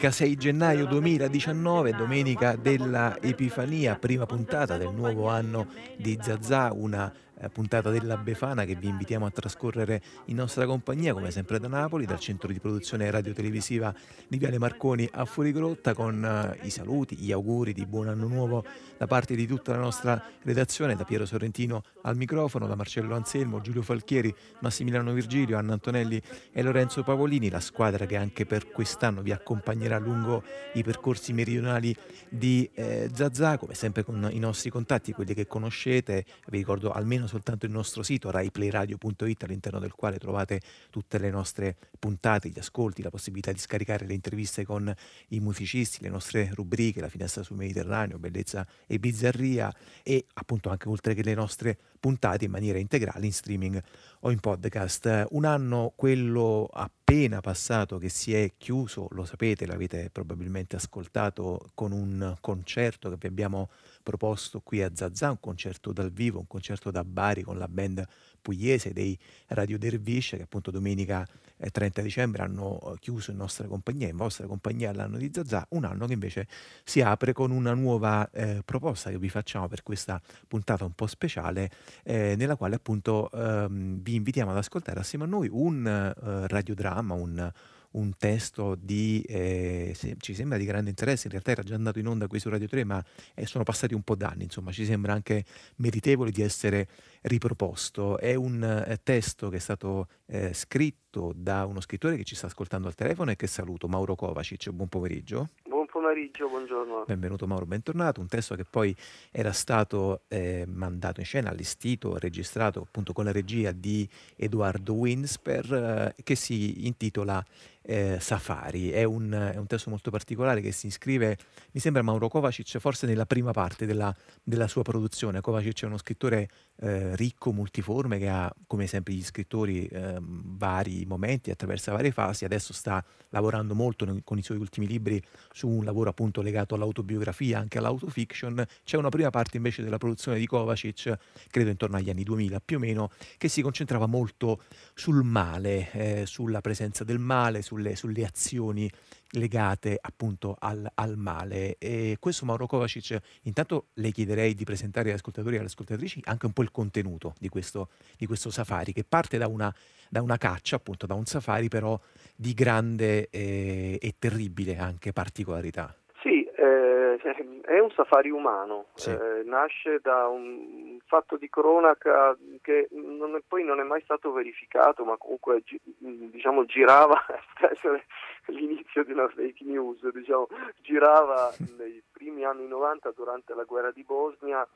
domenica 6 gennaio 2019, domenica della Epifania, prima puntata del nuovo anno di Zazà, una puntata della Befana che vi invitiamo a trascorrere in nostra compagnia, come sempre da Napoli, dal centro di produzione radio-televisiva di Viale Marconi a Fuorigrotta, con uh, i saluti, gli auguri di buon anno nuovo da parte di tutta la nostra redazione, da Piero Sorrentino al microfono, da Marcello Anselmo, Giulio Falchieri, Massimiliano Virgilio, Anna Antonelli e Lorenzo Pavolini, la squadra che anche per quest'anno vi accompagnerà lungo i percorsi meridionali di eh, Zazà, come sempre con i nostri contatti, quelli che conoscete, vi ricordo almeno soltanto il nostro sito raiplayradio.it all'interno del quale trovate tutte le nostre puntate, gli ascolti, la possibilità di scaricare le interviste con i musicisti, le nostre rubriche, la finestra sul Mediterraneo, bellezza e bizzarria e appunto anche oltre che le nostre puntate in maniera integrale in streaming o in podcast. Un anno, quello appena passato, che si è chiuso, lo sapete, l'avete probabilmente ascoltato con un concerto che vi abbiamo proposto qui a Zazà, un concerto dal vivo, un concerto da Bari con la band pugliese dei Radio Dervish che appunto domenica 30 dicembre hanno eh, chiuso in nostra compagnia, in vostra compagnia l'anno di Zazà, un anno che invece si apre con una nuova eh, proposta che vi facciamo per questa puntata un po' speciale, eh, nella quale appunto ehm, vi invitiamo ad ascoltare assieme a noi un eh, radiodramma, un un testo di, eh, se, ci sembra di grande interesse, in realtà era già andato in onda qui su Radio 3, ma eh, sono passati un po' d'anni, insomma ci sembra anche meritevole di essere riproposto. È un eh, testo che è stato eh, scritto da uno scrittore che ci sta ascoltando al telefono e che saluto, Mauro Kovacic. Buon pomeriggio. Buon pomeriggio, buongiorno. Benvenuto Mauro, bentornato. Un testo che poi era stato eh, mandato in scena, allestito, registrato appunto con la regia di Edoardo Winsper, eh, che si intitola eh, Safari. È un, è un, testo molto particolare che si iscrive, mi sembra, Mauro Kovacic, forse nella prima parte della, della sua produzione. Kovacic è uno scrittore eh, ricco, multiforme, che ha, come sempre gli scrittori, eh, vari momenti, attraversa varie fasi. Adesso sta lavorando molto con i suoi ultimi libri su un lavoro appunto legato all'autobiografia, anche all'autofiction. C'è una prima parte invece della produzione di Kovacic, credo intorno agli anni 2000 più o meno, che si concentrava molto sul male, eh, sulla presenza del male, sulle, sulle azioni legate appunto al, al, male. E questo Mauro Kovacic, intanto le chiederei di presentare agli ascoltatori e alle ascoltatrici anche un po' il contenuto di questo, di questo safari, che parte da una, da una, caccia, appunto da un safari però di grande eh, e terribile anche particolarità. Sì, eh, è un safari umano, sì. eh, nasce da un fatto di cronaca che non è, poi non è mai stato verificato, ma comunque diciamo, girava, l'inizio di una fake news, diciamo, girava nei primi anni 90 durante la guerra di Bosnia.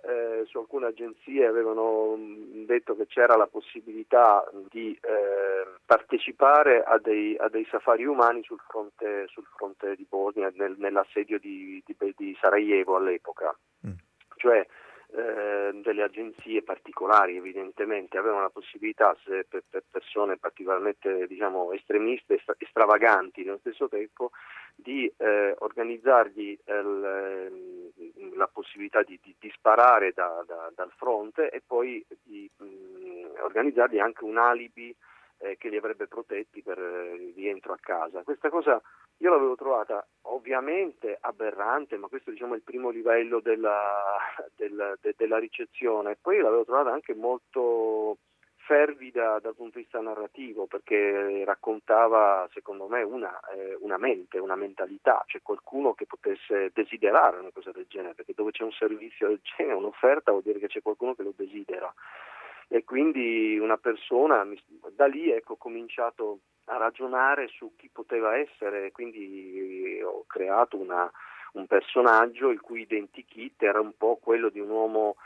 Eh, su alcune agenzie avevano detto che c'era la possibilità di eh, partecipare a dei, a dei, safari umani sul fronte, sul fronte di Bosnia, nel, nell'assedio di, di, di, Sarajevo all'epoca. Mm. Cioè eh, delle agenzie particolari evidentemente avevano la possibilità se per, per persone particolarmente diciamo, estremiste e stravaganti nello stesso tempo di eh, organizzargli eh, la possibilità di, di, di sparare da, da, dal fronte e poi di mh, organizzargli anche un alibi eh, che li avrebbe protetti per il rientro a casa. Questa cosa io l'avevo trovata ovviamente aberrante, ma questo diciamo, è il primo livello della, della, de, della ricezione. Poi l'avevo trovata anche molto fervida dal punto di vista narrativo perché raccontava secondo me una, eh, una, mente, una mentalità, cioè qualcuno che potesse desiderare una cosa del genere, perché dove c'è un servizio del genere, un'offerta vuol dire che c'è qualcuno che lo desidera e quindi una persona, da lì ecco, ho cominciato a ragionare su chi poteva essere, quindi ho creato una, un personaggio il cui identikit era un po' quello di un uomo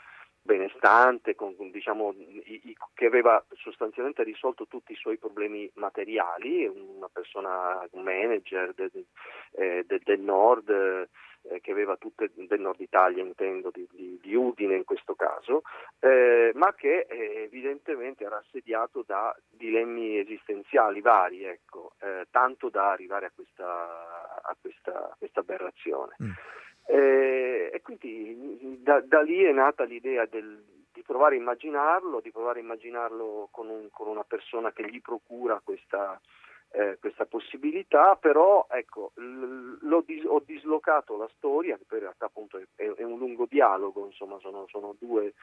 benestante, con, diciamo, i, che aveva sostanzialmente risolto tutti i suoi problemi materiali, una persona, un manager de, de, eh, de, del nord, eh, che aveva tutte del nord Italia, intendo, di, di, di Udine in questo caso, eh, ma che eh, evidentemente era assediato da dilemmi esistenziali vari, ecco, eh, tanto da arrivare a questa, a questa, a questa aberrazione. Mm. Eh, e quindi da, da, lì è nata l'idea del, di provare a immaginarlo, di provare a immaginarlo con, un, con una persona che gli procura questa eh, questa possibilità, però ecco, l- dis- ho dislocato la storia, che poi in realtà appunto è, è un lungo dialogo, insomma sono, sono due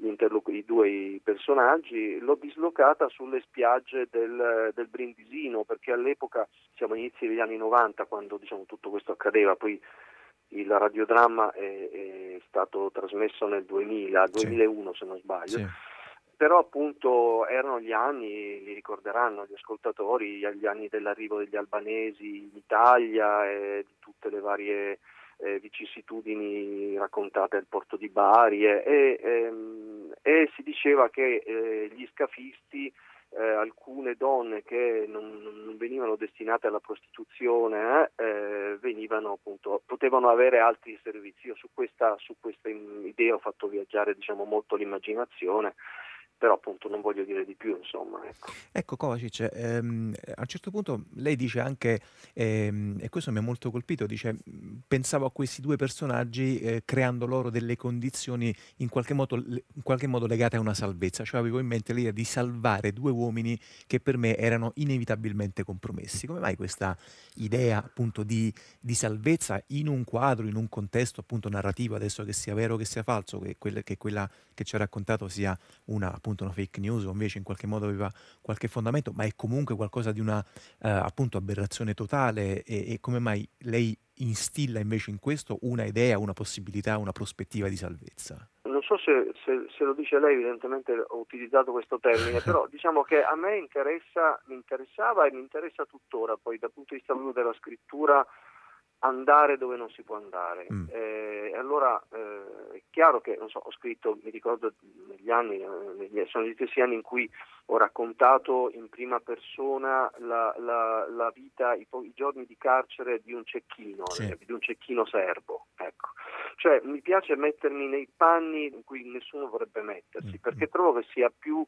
interloc- i due personaggi, l'ho dislocata sulle spiagge del, del, Brindisino, perché all'epoca, siamo inizi degli anni 90, quando diciamo, tutto questo accadeva, poi il radiodramma è, è stato trasmesso nel 2000, 2001 sì. se non sbaglio. Sì però appunto erano gli anni, li ricorderanno gli ascoltatori, gli anni dell'arrivo degli albanesi in Italia e di tutte le varie eh, vicissitudini raccontate al porto di Bari e, e, ehm, e si diceva che eh, gli scafisti, eh, alcune donne che non, non, venivano destinate alla prostituzione, eh, venivano appunto, potevano avere altri servizi. Io su questa, su questa idea ho fatto viaggiare diciamo, molto l'immaginazione però appunto non voglio dire di più, insomma. Ecco, ecco Kovacic, ehm, a un certo punto lei dice anche, ehm, e questo mi ha molto colpito, dice pensavo a questi due personaggi eh, creando loro delle condizioni in qualche, modo, in qualche, modo, legate a una salvezza, cioè avevo in mente l'idea di salvare due uomini che per me erano inevitabilmente compromessi. Come mai questa idea appunto di, di salvezza in un quadro, in un contesto appunto narrativo, adesso che sia vero o che sia falso, che, quelle, che quella che ci ha raccontato sia una appunto appunto una fake news o invece in qualche modo aveva qualche fondamento, ma è comunque qualcosa di una eh, appunto aberrazione totale e, e come mai lei instilla invece in questo una idea, una possibilità, una prospettiva di salvezza? Non so se, se, se, lo dice lei, evidentemente ho utilizzato questo termine, però diciamo che a me interessa, mi interessava e mi interessa tuttora, poi dal punto di vista della scrittura, andare dove non si può andare. Mm. Eh, allora eh, è chiaro che so, ho scritto, mi ricordo negli anni, negli, sono gli stessi anni in cui ho raccontato in prima persona la, la, la vita, i, i, giorni di carcere di un cecchino, sì. eh, di un cecchino serbo. Ecco. Cioè mi piace mettermi nei panni in cui nessuno vorrebbe mettersi, mm. perché trovo che sia più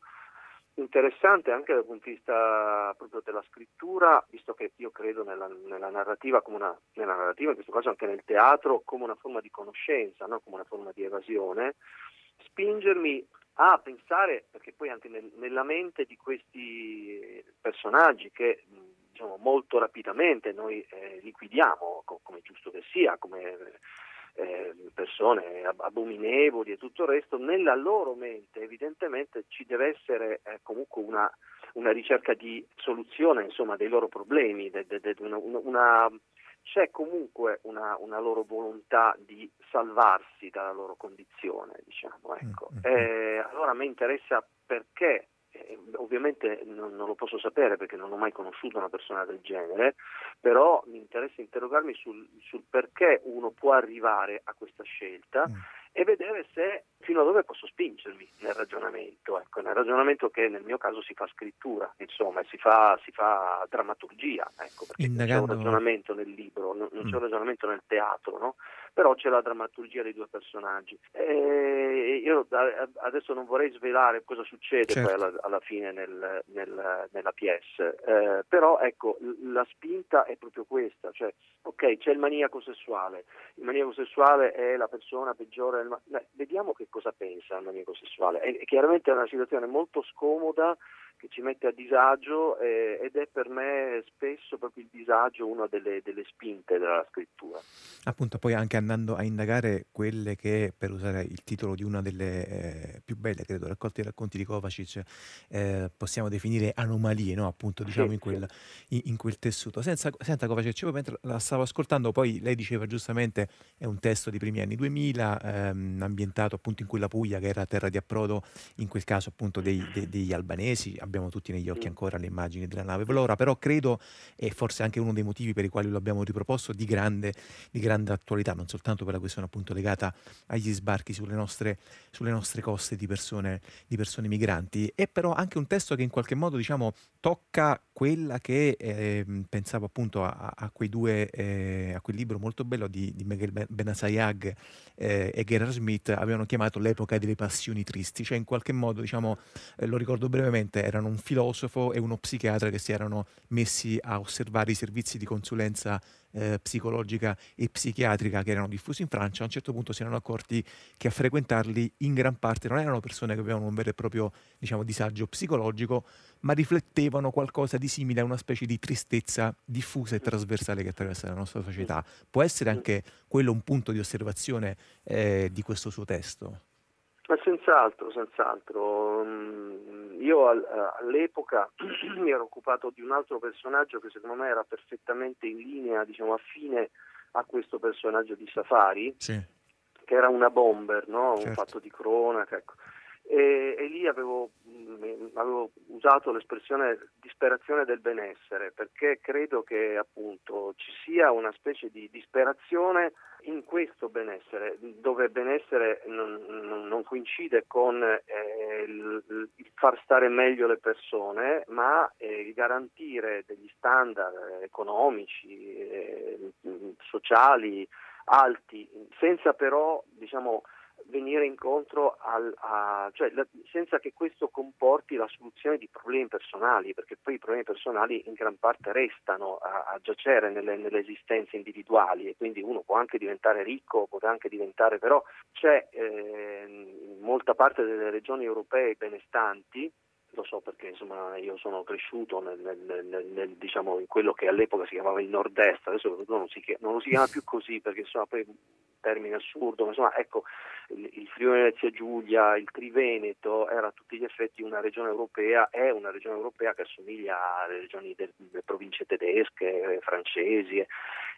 interessante anche dal punto di vista proprio della scrittura, visto che io credo nella, nella, narrativa, una, nella narrativa, in questo caso anche nel teatro, come una forma di conoscenza, no? come una forma di evasione, spingermi a pensare, perché poi anche nel, nella mente di questi personaggi che diciamo, molto rapidamente noi eh, liquidiamo, come giusto che sia, come eh, persone abominevoli e tutto il resto, nella loro mente evidentemente ci deve essere eh, comunque una, una, ricerca di soluzione insomma, dei loro problemi, de, de, de, una, una, c'è comunque una, loro volontà di salvarsi dalla loro condizione. Diciamo, ecco. mm-hmm. eh, allora a me interessa perché eh, ovviamente non, non, lo posso sapere perché non ho mai conosciuto una persona del genere, però mi interessa interrogarmi sul, sul perché uno può arrivare a questa scelta mm. e vedere se fino a dove posso spingermi nel ragionamento, ecco, nel ragionamento che nel mio caso si fa scrittura, insomma, si fa, si fa drammaturgia, ecco, perché Indagando... non c'è un ragionamento nel libro, non, non c'è un mm. ragionamento nel teatro, no? Però c'è la drammaturgia dei due personaggi. E io adesso non vorrei svelare cosa succede certo. poi alla, alla fine nel, nel, nella PS, eh, però ecco, la spinta è proprio questa, cioè, ok, c'è il maniaco sessuale, il maniaco sessuale è la persona peggiore, del... vediamo che cosa pensa il maniaco sessuale, è, chiaramente è una situazione molto scomoda che ci mette a disagio eh, ed è per me spesso proprio il disagio una delle, delle, spinte della scrittura. Appunto, poi anche andando a indagare quelle che, per usare il titolo di una delle eh, più belle, credo, raccolte di racconti di Kovacic, eh, possiamo definire anomalie, no? appunto, diciamo, sì, in, quel, sì. in, in, quel, tessuto. Senza, senta Kovacic, mentre la stavo ascoltando, poi lei diceva giustamente, è un testo di primi anni 2000, ehm, ambientato appunto in quella Puglia che era terra di approdo, in quel caso appunto dei, dei, degli albanesi, abbiamo tutti negli occhi ancora le immagini della nave. Vlora, però credo, e forse anche uno dei motivi per i quali lo abbiamo riproposto, di grande, di grande attualità, non soltanto per la questione appunto legata agli sbarchi sulle nostre, sulle nostre coste di persone, di persone migranti, e però anche un testo che in qualche modo diciamo, tocca quella che eh, pensavo appunto a, a quei due, eh, a quel libro molto bello di, di Miguel Benasayag eh, e Gerard Smith avevano chiamato l'epoca delle passioni tristi, cioè in qualche modo, diciamo, eh, lo ricordo brevemente, erano c'erano un filosofo e uno psichiatra che si erano messi a osservare i servizi di consulenza eh, psicologica e psichiatrica che erano diffusi in Francia, a un certo punto si erano accorti che a frequentarli in gran parte non erano persone che avevano un vero e proprio diciamo, disagio psicologico, ma riflettevano qualcosa di simile a una specie di tristezza diffusa e trasversale che attraversa la nostra società. Può essere anche quello un punto di osservazione eh, di questo suo testo? Ma senz'altro, senz'altro. Mm, io all'epoca mi ero occupato di un altro personaggio che secondo me era perfettamente in linea, diciamo affine a questo personaggio di Safari, sì. che era una bomber, no? certo. un fatto di cronaca. Ecco. E, e, lì avevo, mm, avevo, usato l'espressione disperazione del benessere perché credo che appunto ci sia una specie di disperazione in questo benessere, dove benessere non, non, non coincide con eh, il, il, far stare meglio le persone, ma eh, garantire degli standard economici, eh, sociali alti, senza però diciamo, venire incontro al, a, cioè, la, senza che questo comporti la soluzione di problemi personali, perché poi i problemi personali in gran parte restano a, a giacere nelle, nelle, esistenze individuali e quindi uno può anche diventare ricco, può anche diventare, però c'è eh, in molta parte delle regioni europee benestanti lo so perché insomma, io sono cresciuto nel, nel, nel, diciamo, in quello che all'epoca si chiamava il nord-est, adesso non si, non si chiama più così perché insomma, poi termine assurdo, ma insomma ecco il, Friuli Venezia Giulia, il Triveneto era a tutti gli effetti una regione europea, è una regione europea che assomiglia alle regioni del, delle province tedesche, francesi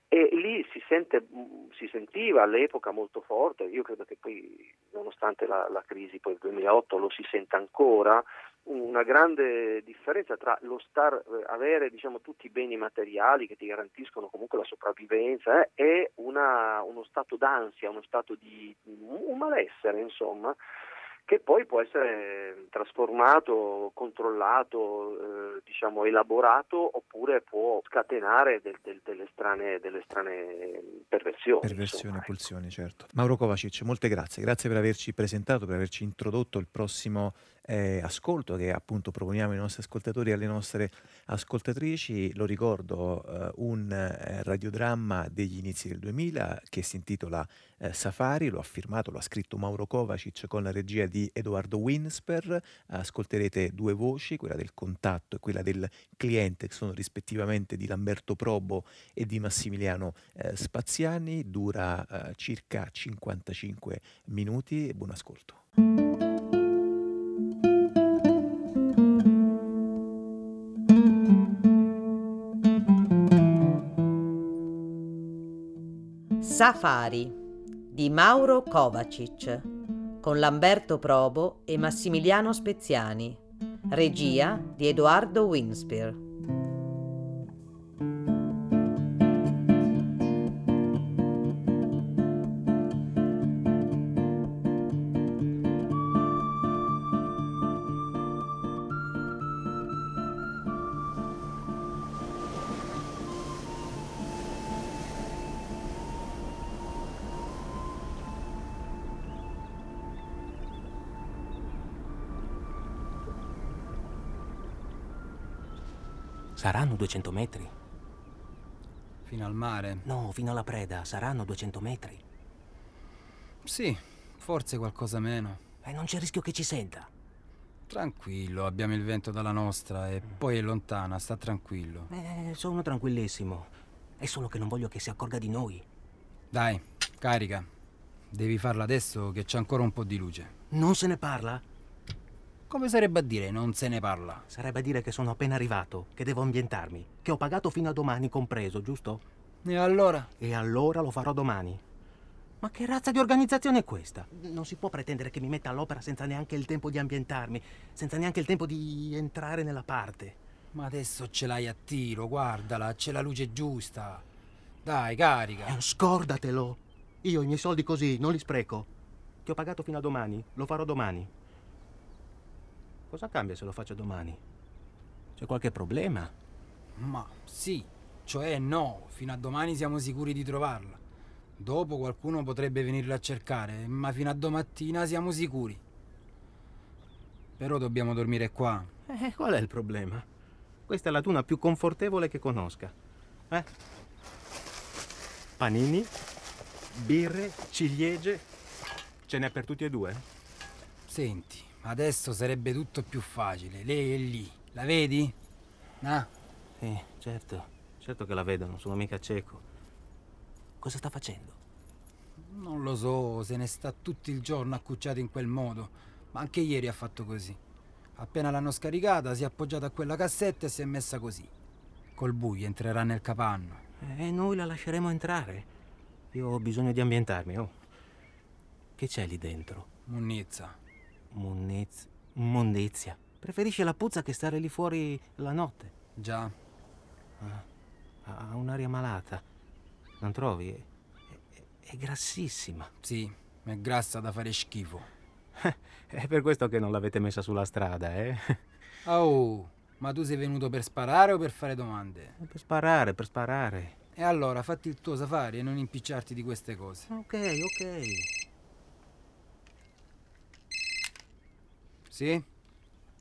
e lì si, sente, si, sentiva all'epoca molto forte, io credo che poi nonostante la, la crisi poi del 2008 lo si senta ancora, una grande differenza tra lo star, eh, avere diciamo, tutti i beni materiali che ti garantiscono comunque la sopravvivenza eh, e una, uno stato d'ansia, uno stato di un malessere insomma che poi può essere trasformato, controllato, eh, diciamo elaborato oppure può scatenare del, del, delle, strane, delle, strane, perversioni. Perversioni, ecco. pulsioni, certo. Mauro Kovacic, molte grazie, grazie per averci presentato, per averci introdotto il prossimo eh, ascolto che appunto proponiamo ai nostri ascoltatori e alle nostre ascoltatrici. Lo ricordo, eh, un eh, radiodramma degli inizi del 2000 che si intitola eh, Safari, lo ha firmato, lo ha scritto Mauro Kovacic con la regia di Edoardo Winsper. Ascolterete due voci, quella del contatto e quella del cliente, che sono rispettivamente di Lamberto Probo e di Massimiliano eh, Spaziani. Dura eh, circa 55 minuti. Buon ascolto. Safari di Mauro Kovacic con Lamberto Probo e Massimiliano Speziani. Regia di Edoardo Winspear. 200 metri. Fino al mare? No, fino alla preda. Saranno 200 metri. Sì, forse qualcosa meno. E non c'è rischio che ci senta. Tranquillo, abbiamo il vento dalla nostra e poi è lontana, sta tranquillo. Eh, sono tranquillissimo. È solo che non voglio che si accorga di noi. Dai, carica. Devi farla adesso che c'è ancora un po' di luce. Non se ne parla? Come sarebbe a dire non se ne parla? Sarebbe a dire che sono appena arrivato, che devo ambientarmi, che ho pagato fino a domani compreso, giusto? E allora? E allora lo farò domani. Ma che razza di organizzazione è questa? Non si può pretendere che mi metta all'opera senza neanche il tempo di ambientarmi, senza neanche il tempo di entrare nella parte. Ma adesso ce l'hai a tiro, guardala, c'è la luce giusta. Dai, carica. Eh, scordatelo. Io i miei soldi così non li spreco. Ti ho pagato fino a domani, lo farò domani. Cosa cambia se lo faccio domani? C'è qualche problema? Ma sì, cioè no, fino a domani siamo sicuri di trovarla. Dopo qualcuno potrebbe venirla a cercare, ma fino a domattina siamo sicuri. Però dobbiamo dormire qua, Eh, qual è il problema? Questa è la tuna più confortevole che conosca. Eh? Panini, birre, ciliegie. Ce n'è per tutti e due? Senti, adesso sarebbe tutto più facile. Lei è lì. La vedi? Ah, Sì, certo. Certo che la vedo, non sono mica cieco. Cosa sta facendo? non lo so, se ne sta tutto il giorno accucciato in quel modo. Ma anche ieri ha fatto così. Appena l'hanno scaricata, si è appoggiata a quella cassetta e si è messa così. Col buio entrerà nel capanno. E noi la lasceremo entrare. Io ho bisogno di ambientarmi, oh. Che c'è lì dentro? Munnizza. Monniz... Mondizia. Preferisce la puzza che stare lì fuori la notte. Già, Ha un'aria malata. Non trovi? È, è- è grassissima. sì, è grassa da fare schifo. È per questo che non l'avete messa sulla strada, eh? Oh, ma tu sei venuto per sparare o per fare domande? Per sparare, per sparare. E allora fatti il tuo safari e non impicciarti di queste cose. Ok, ok. Sì?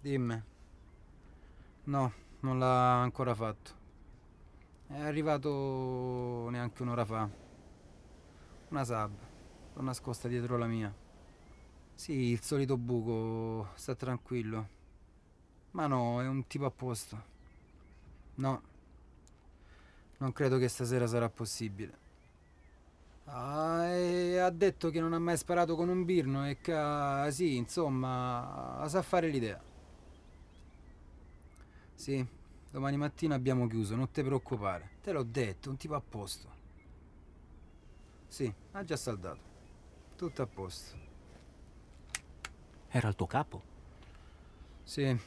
Dimmi. No, non l'ha ancora fatto. È arrivato neanche un'ora fa. Una sub, l'ho nascosta dietro la mia. Sì, il solito buco, sta tranquillo. Ma no, è un tipo a posto. No, non credo che stasera sarà possibile. Ah, ha detto che non ha mai sparato con un birno e che, ah, sì, insomma, sa fare l'idea. Sì, domani mattina abbiamo chiuso, non te preoccupare. Te l'ho detto, un tipo a posto. Sì, ha già saldato. Tutto a posto. Era il tuo capo? Sì,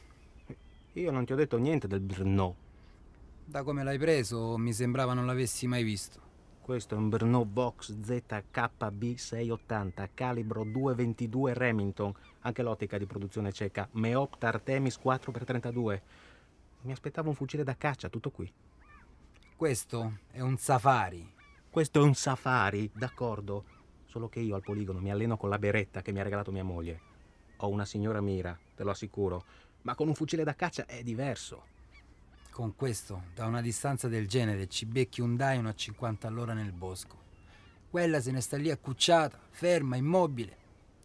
Io non ti ho detto niente del Brno. da come l'hai preso mi sembrava non l'avessi mai visto. Questo è un Brno Box ZKB680, calibro 222 Remington, anche l'ottica di produzione ceca, Meopta Artemis 4x32. Mi aspettavo un fucile da caccia, tutto qui. Questo è un safari. Questo è un safari, d'accordo. Solo che io al poligono mi alleno con la beretta che mi ha regalato mia moglie. Ho una signora mira, te lo assicuro, ma con un fucile da caccia è diverso. Con questo, da una distanza del genere, ci becchi un daino a 50 all'ora nel bosco. Quella se ne sta lì accucciata, ferma, immobile.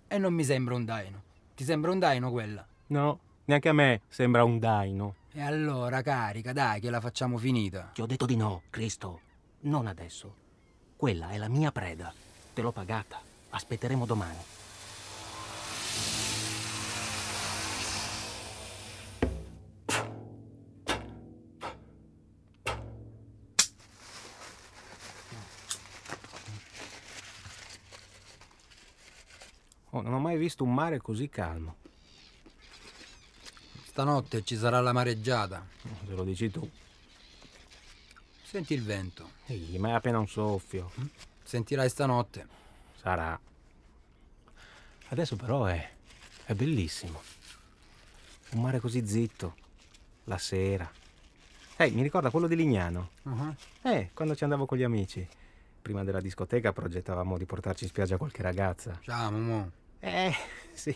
E non mi sembra un daino. Ti sembra un daino quella? No, neanche a me sembra un daino. E allora carica, dai, che la facciamo finita. Ti ho detto di no, Cristo. Non adesso. Quella è la mia preda. Te l'ho pagata. Aspetteremo domani. Visto un mare così calmo. Stanotte ci sarà la mareggiata. Se lo dici tu. Senti il vento. Ehi, ma è appena un soffio. Sentirai stanotte. Sarà. Adesso però è, è bellissimo. Un mare così zitto. La sera. Ehi, mi ricorda quello di Lignano. Uh-huh. Eh, quando ci andavo con gli amici. Prima della discoteca progettavamo di portarci in spiaggia qualche ragazza. Ciao, Momo. Eh, sì.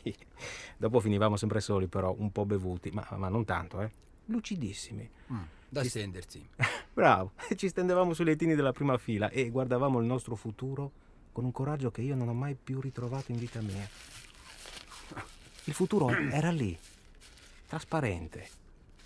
Dopo finivamo sempre soli, però, un po' bevuti, ma, ma non tanto, eh. Lucidissimi. Mm, da stendersi. Bravo. Ci stendevamo sui lettini della prima fila e guardavamo il nostro futuro con un coraggio che io non ho mai più ritrovato in vita mia. Il futuro era lì, trasparente,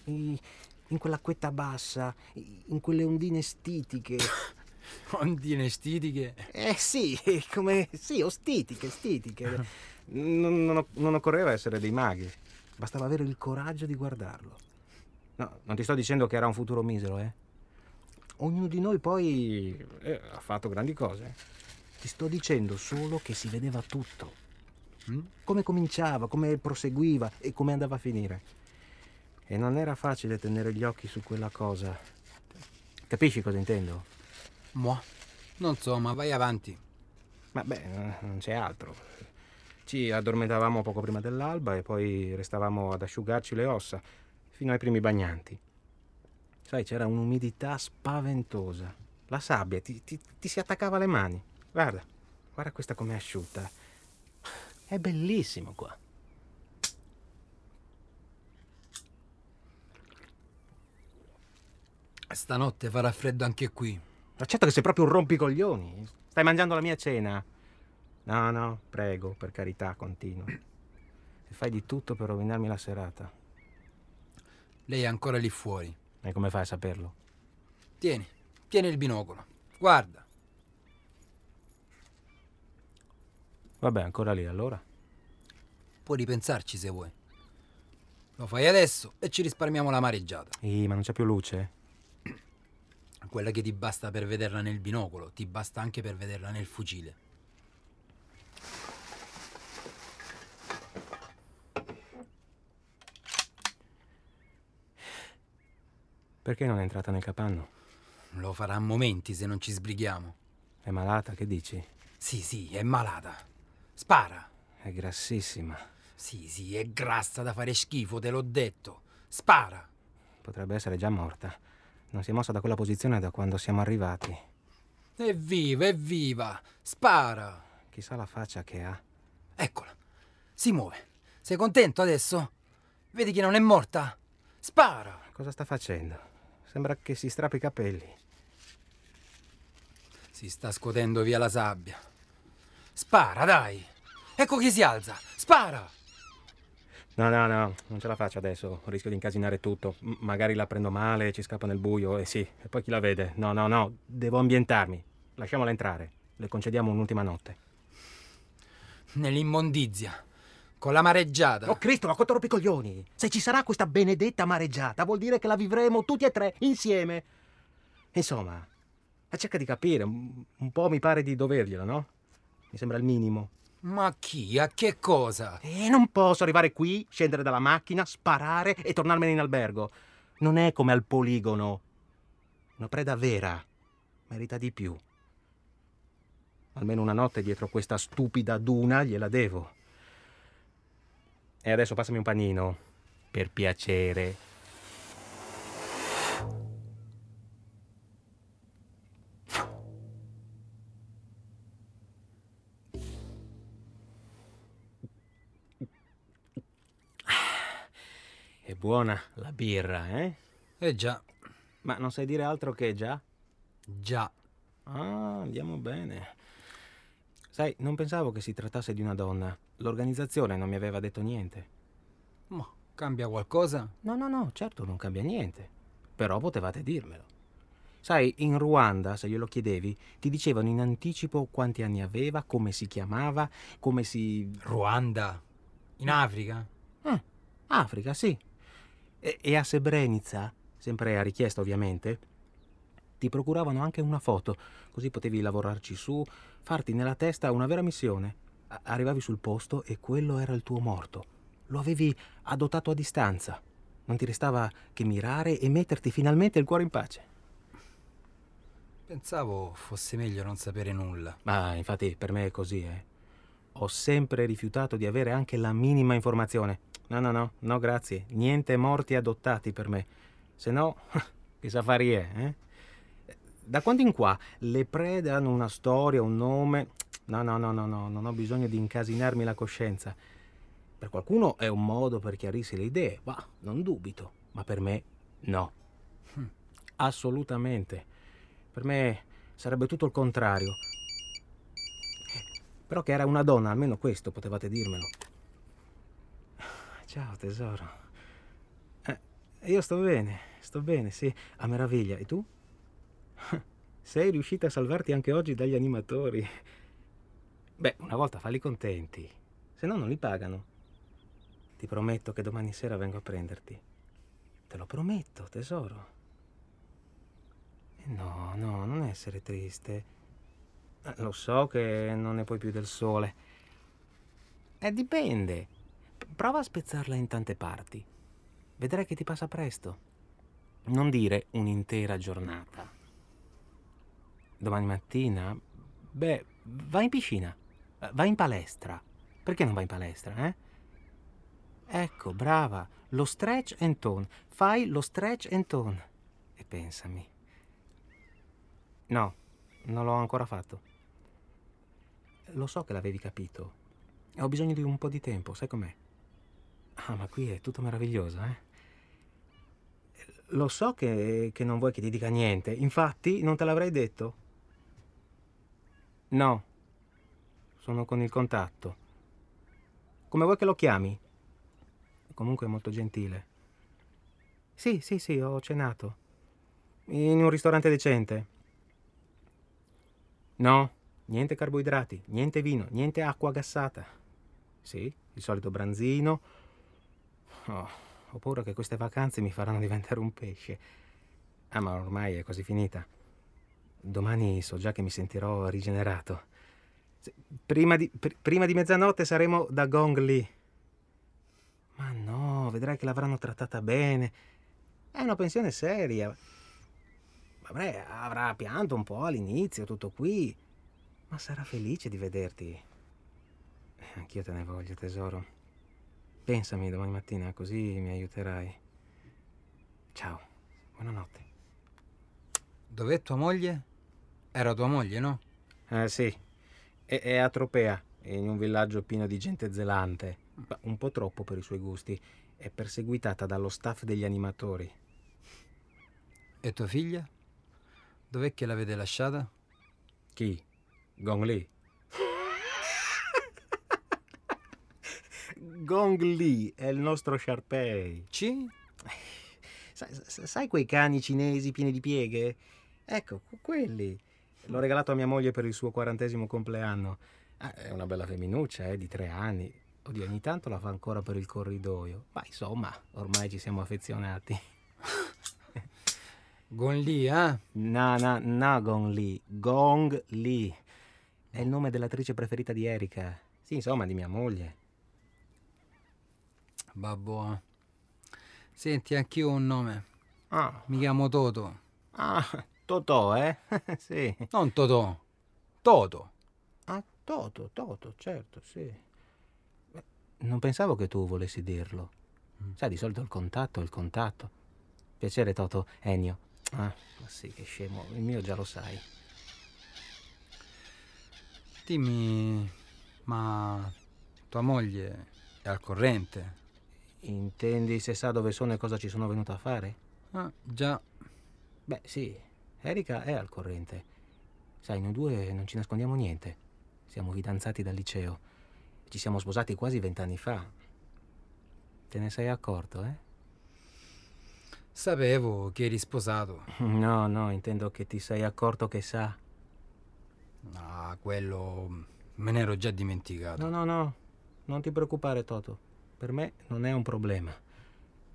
in quell'acquetta bassa, in quelle ondine stitiche. Ondine stitiche. Eh sì, come... sì, ostitiche, stitiche. Non, non- non occorreva essere dei maghi, bastava avere il coraggio di guardarlo. No, non ti sto dicendo che era un futuro misero, eh. Ognuno di noi poi eh, ha fatto grandi cose. Ti sto dicendo solo che si vedeva tutto. Mm? Come cominciava, come proseguiva e come andava a finire. E non era facile tenere gli occhi su quella cosa. Capisci cosa intendo? Mo. Non so, ma vai avanti. Ma beh, eh, non c'è altro. Ci addormentavamo poco prima dell'alba e poi restavamo ad asciugarci le ossa fino ai primi bagnanti. Sai, c'era un'umidità spaventosa. La sabbia ti, ti- ti si attaccava alle mani. Guarda, guarda questa com'è asciutta. È bellissimo qua. Stanotte farà freddo anche qui. Accetto che sei proprio un rompicoglioni. Stai mangiando la mia cena. No, no, prego, per carità, continua. E fai di tutto per rovinarmi la serata. Lei è ancora lì fuori. E come fai a saperlo? Tieni, tieni il binocolo. Guarda. Vabbè, ancora lì allora. Puoi ripensarci se vuoi. Lo fai adesso e ci risparmiamo la mareggiata. Ehi, ma non c'è più luce? Quella che ti basta per vederla nel binocolo, ti basta anche per vederla nel fucile. Perché non è entrata nel capanno? Lo farà a momenti se non ci sbrighiamo. È malata, che dici? Sì, sì, è malata. Spara. È grassissima. Sì, sì, è grassa da fare schifo, te l'ho detto. Spara. Potrebbe essere già morta. Non si è mossa da quella posizione da quando siamo arrivati. Evviva, evviva. Spara. Chissà la faccia che ha. Eccola. Si muove. Sei contento adesso? Vedi che non è morta? Spara. Cosa sta facendo? Sembra che si strappi i capelli. Si sta scotendo via la sabbia. Spara, dai. Ecco che si alza. Spara. No, no, no, non ce la faccio adesso. Rischio di incasinare tutto. M- magari la prendo male, ci scappa nel buio e sì, e poi chi la vede? No, no, no, devo ambientarmi. Lasciamola entrare. Le concediamo un'ultima notte. Nell'immondizia. Con la mareggiata. Oh Cristo, ma quanto rompicoglioni! Se ci sarà questa benedetta mareggiata, vuol dire che la vivremo tutti e tre insieme. Insomma, cerca di capire, un un po' mi pare di doverglielo, no? Mi sembra il minimo. Ma chi? A che cosa? E non posso arrivare qui, scendere dalla macchina, sparare e tornarmene in albergo. Non è come al poligono. Una preda vera merita di più. Almeno una notte dietro questa stupida duna gliela devo. E adesso passami un panino, per piacere. È buona la birra, eh? Eh già, Ma non sai dire altro che già? già. Ah, andiamo bene. Sai, non pensavo che si trattasse di una donna. L'organizzazione non mi aveva detto niente. Ma cambia qualcosa? No, no, no, certo non cambia niente. Però potevate dirmelo. Sai, in Ruanda, se glielo chiedevi, ti dicevano in anticipo quanti anni aveva, come si chiamava, come si... Ruanda? In Africa? Ah, Africa, sì. E, e a Srebrenica, sempre a richiesta ovviamente, ti procuravano anche una foto, così potevi lavorarci su, farti nella testa una vera missione. A- arrivavi sul posto e quello era il tuo morto. Lo avevi adottato a distanza. Non ti restava che mirare e metterti finalmente il cuore in pace. Pensavo fosse meglio non sapere nulla. Ma infatti per me è così, eh. Ho sempre rifiutato di avere anche la minima informazione. No, no, no, no, grazie. Niente morti adottati per me. Se no, che safari è, eh? Da quando in qua le prede hanno una storia, un nome. No, no, no, no, no, non ho bisogno di incasinarmi la coscienza. Per qualcuno è un modo per chiarirsi le idee, ma non dubito. Ma per me no. Assolutamente. Per me sarebbe tutto il contrario. Però che era una donna, almeno questo potevate dirmelo. Ciao tesoro. Eh, io sto bene, sto bene, sì, a meraviglia. E tu? Sei riuscita a salvarti anche oggi dagli animatori. Beh, una volta falli contenti, se no non li pagano. Ti prometto che domani sera vengo a prenderti. Te lo prometto, tesoro. Eh, No, no, non essere triste. Eh, Lo so che non ne puoi più del sole. Eh, dipende. Prova a spezzarla in tante parti. Vedrai che ti passa presto. Non dire un'intera giornata. Domani mattina? Beh, vai in piscina. Eh, Vai in palestra. Perché non vai in palestra, eh? Ecco, brava. Lo stretch and tone. Fai lo stretch and tone. E pensami. No, non l'ho ancora fatto. Lo so che l'avevi capito. Ho bisogno di un po' di tempo, sai com'è? Ah, ma qui è tutto meraviglioso, eh? Lo so che, che non vuoi che ti dica niente, infatti non te l'avrei detto. No, sono con il contatto. Come vuoi che lo chiami? Comunque è molto gentile. Sì, sì, sì, ho cenato. In un ristorante decente. No, niente carboidrati, niente vino, niente acqua gassata. Sì, il solito branzino. Oh, ho paura che queste vacanze mi faranno diventare un pesce. Ah, ma ormai è quasi finita. Domani so già che mi sentirò rigenerato. Prima di, pr- prima di mezzanotte saremo da Gong Li. Ma no, vedrai che l'avranno trattata bene. È una pensione seria. Vabbè, avrà pianto un po' all'inizio, tutto qui. Ma sarà felice di vederti. Eh, anch'io te ne voglio, tesoro. Pensami domani mattina, così mi aiuterai. Ciao, buonanotte. Dov'è tua moglie? Era tua moglie, no? Eh sì, è, è a Tropea, in un villaggio pieno di gente zelante. Un po' troppo per i suoi gusti. È perseguitata dallo staff degli animatori. E tua figlia? Dov'è che l'avete lasciata? Chi? Gong Li. Gong Li è il nostro Sharpei. Ci? Sai, sai quei cani cinesi pieni di pieghe? Ecco, quelli. L'ho regalato a mia moglie per il suo quarantesimo compleanno. Ah, è una bella femminuccia, eh, di tre anni. Oddio, ogni tanto la fa ancora per il corridoio. Ma insomma, ormai ci siamo affezionati. Gong Li, eh? No, no, no, Gong Li. Gong Li. È il nome dell'attrice preferita di Erika. Sì, insomma, di mia moglie. Babbo. Senti, anch'io ho un nome. Ah, Mi chiamo Toto. ah Totò, eh? sì. Non Totò. Toto. Ah, Toto, Toto, certo, sì. Non pensavo che tu volessi dirlo. Sai, di solito il contatto è il contatto. Piacere, Toto. Ennio. Ah, ma sì, che scemo. Il mio già lo sai. Dimmi, ma tua moglie è al corrente? Intendi se sa dove sono e cosa ci sono venuto a fare? Ah, già. Beh, sì. Erika è al corrente. Sai, noi due non ci nascondiamo niente. Siamo fidanzati dal liceo. Ci siamo sposati quasi vent'anni fa. Te ne sei accorto, eh? Sapevo che eri sposato. No, no, intendo che ti sei accorto che sa. Ah, quello me ne ero già dimenticato. No, no, no, non ti preoccupare, Toto. Per me non è un problema.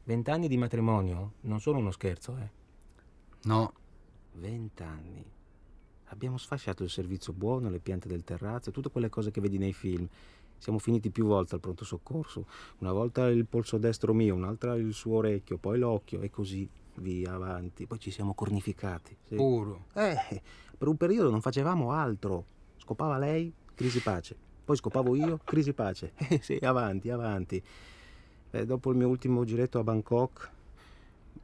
Vent'anni di matrimonio non sono uno scherzo, eh. No, Vent'anni. Abbiamo sfasciato il servizio buono, le piante del terrazzo, tutte quelle cose che vedi nei film. Siamo finiti più volte al pronto soccorso. Una volta il polso destro mio, un'altra il suo orecchio, poi l'occhio e così via avanti. Poi ci siamo cornificati. sì. puro. Eh, per un periodo non facevamo altro. Scopava lei, crisi pace. Poi scopavo io, crisi pace. Eh, sì, avanti, avanti. Eh, dopo il mio ultimo giretto a Bangkok,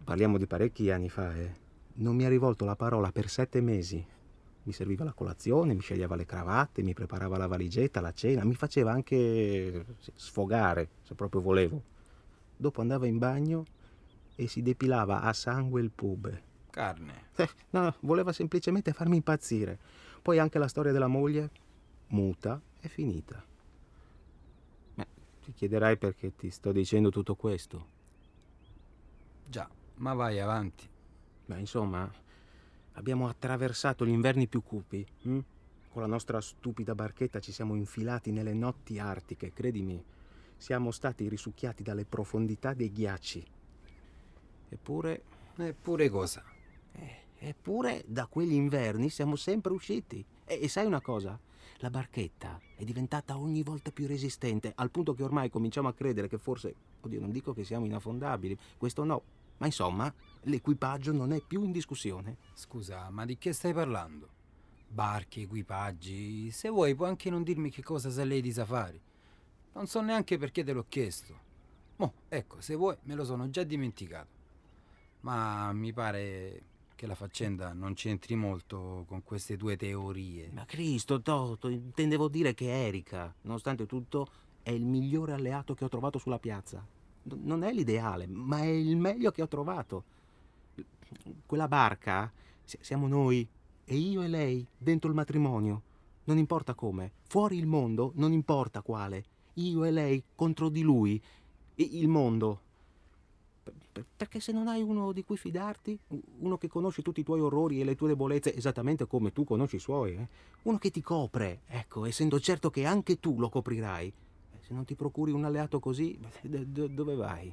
parliamo di parecchi anni fa, eh, non mi ha rivolto la parola per sette mesi. Mi serviva la colazione, mi sceglieva le cravatte, mi preparava la valigetta, la cena, mi faceva anche sfogare, se proprio volevo. Dopo andava in bagno e si depilava a sangue il pube. Carne. Eh, no, voleva semplicemente farmi impazzire. Poi anche la storia della moglie, muta, è finita. Ma ti chiederai perché ti sto dicendo tutto questo. Già, ma vai avanti. Ma insomma, abbiamo attraversato gli inverni più cupi. hm? Con la nostra stupida barchetta ci siamo infilati nelle notti artiche, credimi. Siamo stati risucchiati dalle profondità dei ghiacci. Eppure, Eppure cosa? Eh, eppure da quegli inverni siamo sempre usciti. E, e sai una cosa? La barchetta è diventata ogni volta più resistente, al punto che ormai cominciamo a credere che forse, oddio, non dico che siamo inaffondabili, questo no, ma insomma, l'equipaggio non è più in discussione. Scusa, ma di che stai parlando? Barche, equipaggi. Se vuoi puoi anche non dirmi che cosa sa lei di safari. Non so neanche perché te l'ho chiesto. Mo, ecco, se vuoi me lo sono già dimenticato. Ma mi pare che la faccenda non c'entri molto con queste tue teorie. Ma Cristo, Toto, intendevo dire che Erika, nonostante tutto, è il migliore alleato che ho trovato sulla piazza. Non è l'ideale, ma è il meglio che ho trovato. quella barca siamo noi e io e lei dentro il matrimonio. Non importa come. Fuori il mondo, non importa quale. Io e lei contro di lui. il mondo. Perché se non hai uno di cui fidarti, uno che conosce tutti i tuoi orrori e le tue debolezze esattamente come tu conosci i suoi, eh? uno che ti copre, ecco, essendo certo che anche tu lo coprirai, eh, se non ti procuri un alleato così, dove vai?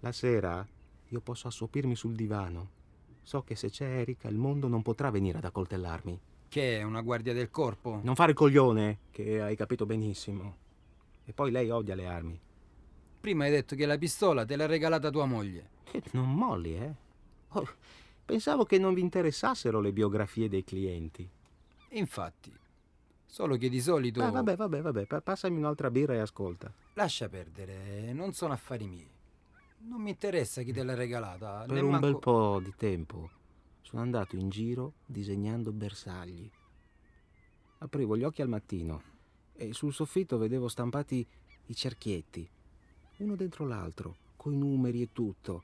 La sera io posso assopirmi sul divano. So che se c'è Erika il mondo non potrà venire ad accoltellarmi. Che è una guardia del corpo? Non fare il coglione, che hai capito benissimo. E poi lei odia le armi. Prima hai detto che la pistola te l'ha regalata tua moglie. Non molli, eh? Oh, pensavo che non vi interessassero le biografie dei clienti. Infatti. Solo che di solito. Ah, vabbè, vabbè, vabbè. Passami un'altra birra e ascolta. Lascia perdere, non sono affari miei. Non mi interessa chi te l'ha regalata. Per un manco... bel po' di tempo sono andato in giro disegnando bersagli. Aprivo gli occhi al mattino e sul soffitto vedevo stampati i cerchietti uno dentro l'altro, coi numeri e tutto.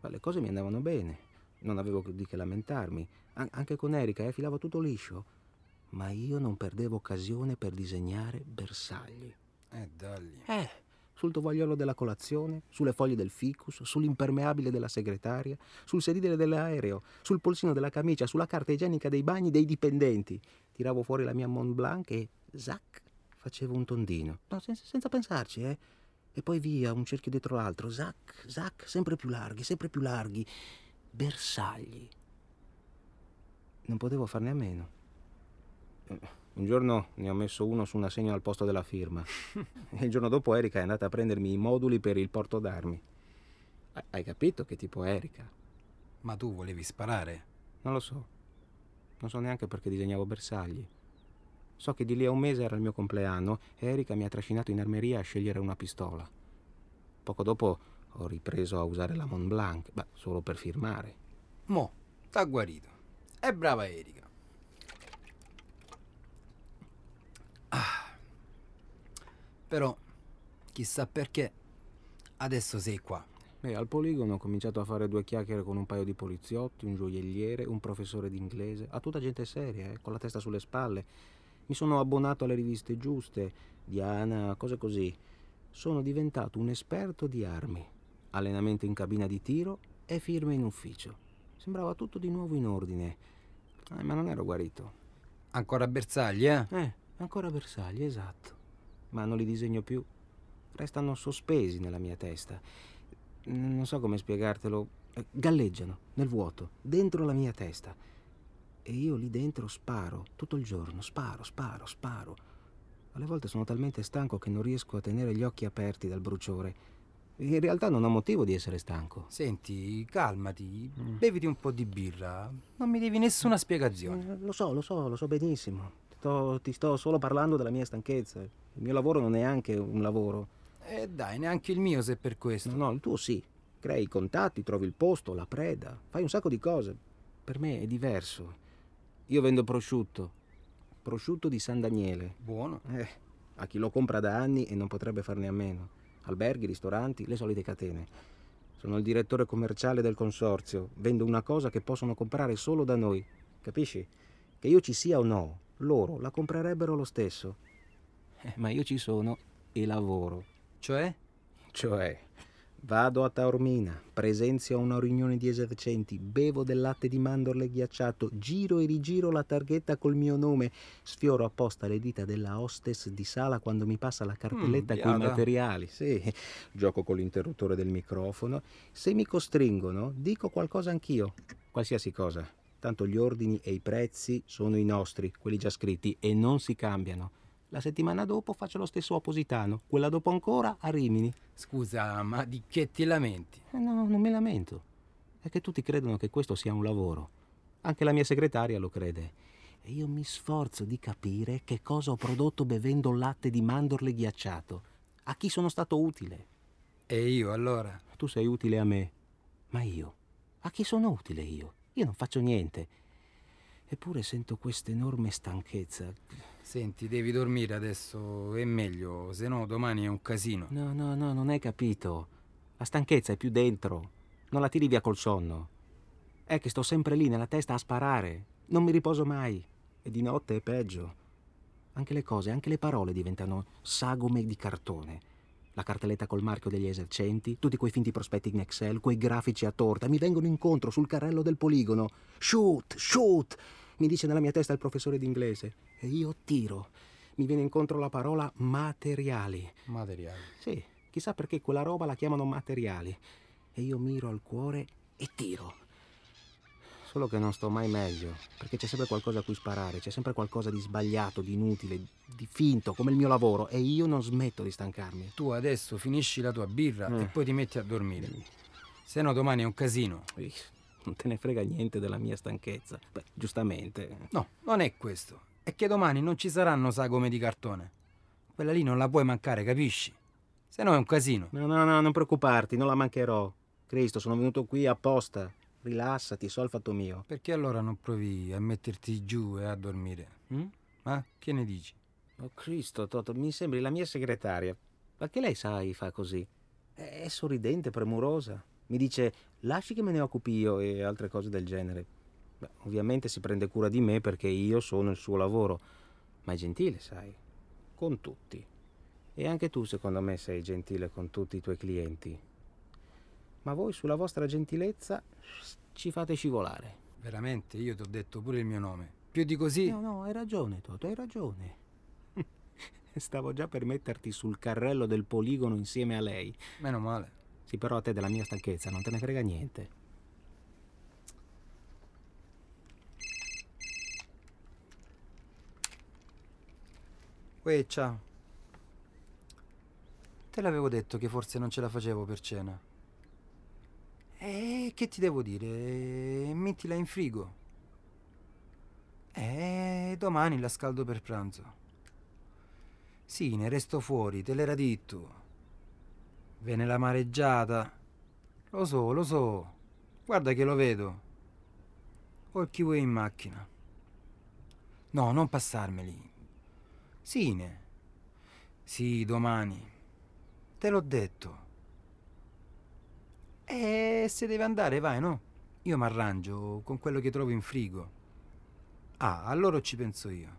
Ma le cose mi andavano bene, non avevo di che lamentarmi. An- anche con Erika, eh, filava tutto liscio. Ma io non perdevo occasione per disegnare bersagli. Eh, dagli. Eh, sul tovagliolo della colazione, sulle foglie del ficus, sull'impermeabile della segretaria, sul sedile dell'aereo, sul polsino della camicia, sulla carta igienica dei bagni dei dipendenti. Tiravo fuori la mia Mont Blanc e, zac, facevo un tondino. No, senza, senza pensarci, eh. E poi via, un cerchio dietro l'altro, zac, zac, sempre più larghi, sempre più larghi. Bersagli. Non potevo farne a meno. Un giorno ne ho messo uno su un assegno al posto della firma. e il giorno dopo Erika è andata a prendermi i moduli per il porto d'armi. Hai capito che tipo Erika? Ma tu volevi sparare? Non lo so. Non so neanche perché disegnavo bersagli. So che di lì a un mese era il mio compleanno e Erika mi ha trascinato in armeria a scegliere una pistola. Poco dopo ho ripreso a usare la Mont Blanc, beh, solo per firmare. Mo, t'ha guarito. È brava Erika. Ah. Però, chissà perché, adesso sei qua. Beh, al poligono ho cominciato a fare due chiacchiere con un paio di poliziotti, un gioielliere, un professore d'inglese, a tutta gente seria, eh, con la testa sulle spalle mi sono abbonato alle riviste giuste, Diana, cose così. Sono diventato un esperto di armi, allenamento in cabina di tiro e firme in ufficio. Sembrava tutto di nuovo in ordine, eh, ma non ero guarito. Ancora bersagli, eh? Eh, ancora bersagli, esatto. Ma non li disegno più. Restano sospesi nella mia testa. Non so come spiegartelo. Eh, galleggiano nel vuoto, dentro la mia testa e io lì dentro sparo tutto il giorno, sparo, sparo, sparo. Alle volte sono talmente stanco che non riesco a tenere gli occhi aperti dal bruciore. In realtà non ho motivo di essere stanco. Senti, calmati, mm. beviti un po' di birra. Non mi devi nessuna spiegazione. Eh, lo so, lo so, lo so benissimo. Ti sto, ti sto solo parlando della mia stanchezza. Il mio lavoro non è anche un lavoro. Eh dai, neanche il mio se per questo. No, no, il tuo sì. Crei i contatti, trovi il posto, la preda, fai un sacco di cose. Per me è diverso. Io vendo prosciutto. Prosciutto di San Daniele. Buono. Eh, a chi lo compra da anni e non potrebbe farne a meno. Alberghi, ristoranti, le solite catene. Sono il direttore commerciale del consorzio. Vendo una cosa che possono comprare solo da noi. Capisci? Che io ci sia o no, loro la comprerebbero lo stesso. Eh, ma io ci sono e lavoro. Cioè? Cioè, Vado a Taormina, presenzio a una riunione di esercenti, bevo del latte di mandorle ghiacciato, giro e rigiro la targhetta col mio nome, sfioro apposta le dita della hostess di sala quando mi passa la cartelletta mm, con i materiali, sì, gioco con l'interruttore del microfono. Se mi costringono, dico qualcosa anch'io, qualsiasi cosa. Tanto gli ordini e i prezzi sono i nostri, quelli già scritti, e non si cambiano. La settimana dopo faccio lo stesso a Positano, quella dopo ancora a Rimini. Scusa, ma di che ti lamenti? Eh no, non mi lamento. È che tutti credono che questo sia un lavoro. Anche la mia segretaria lo crede. E io mi sforzo di capire che cosa ho prodotto bevendo latte di mandorle ghiacciato. A chi sono stato utile? E io allora? Tu sei utile a me. Ma io? A chi sono utile io? Io non faccio niente. Eppure sento questa enorme stanchezza. Senti, devi dormire adesso, è meglio, se no domani è un casino. No, no, no, non hai capito. La stanchezza è più dentro. Non la tiri via col sonno. È che sto sempre lì nella testa a sparare. Non mi riposo mai. E di notte è peggio. Anche le cose, anche le parole diventano sagome di cartone. La cartelletta col marchio degli esercenti, tutti quei finti prospetti in Excel, quei grafici a torta, mi vengono incontro sul carrello del poligono. Shoot, shoot! Mi dice nella mia testa il professore d'inglese. E io tiro. Mi viene incontro la parola materiali. Materiali. Sì, chissà perché quella roba la chiamano materiali. E io miro al cuore e tiro. Solo che non sto mai meglio, perché c'è sempre qualcosa a cui sparare, c'è sempre qualcosa di sbagliato, di inutile, di finto, come il mio lavoro, e io non smetto di stancarmi. Tu adesso finisci la tua birra mm. e poi ti metti a dormire. Se no domani è un casino. Non te ne frega niente della mia stanchezza. Beh, giustamente. No, non è questo. È che domani non ci saranno sagome di cartone. Quella lì non la puoi mancare, capisci? Se no è un casino. No, no, no, non preoccuparti, non la mancherò. Cristo, sono venuto qui apposta. Rilassati, so il fatto mio. Perché allora non provi a metterti giù e a dormire? Mm? Ma che ne dici? Oh Cristo, Toto, mi sembri la mia segretaria. Perché lei, sai, fa così? È sorridente, premurosa. Mi dice, lasci che me ne occupi io e altre cose del genere. Beh, ovviamente si prende cura di me perché io sono il suo lavoro. Ma è gentile, sai, con tutti. E anche tu, secondo me, sei gentile con tutti i tuoi clienti ma voi sulla vostra gentilezza ci fate scivolare. Veramente, io ti ho detto pure il mio nome. Più di così... No, no, hai ragione, Toto, hai ragione. Stavo già per metterti sul carrello del poligono insieme a lei. Meno male. Sì, però a te della mia stanchezza non te ne frega niente. Uè. Te l'avevo detto che forse non ce la facevo per cena. E che ti devo dire? Mettila in frigo. E domani la scaldo per pranzo. Sì, ne resto fuori, te l'era detto. Viene la mareggiata. Lo so, lo so. Guarda che lo vedo. Ho il kiwi in macchina. No, non passarmeli. Sine. Sì, domani. Te l'ho detto. E se deve andare, vai, no? Io mi arrangio con quello che trovo in frigo. Ah, allora ci penso io.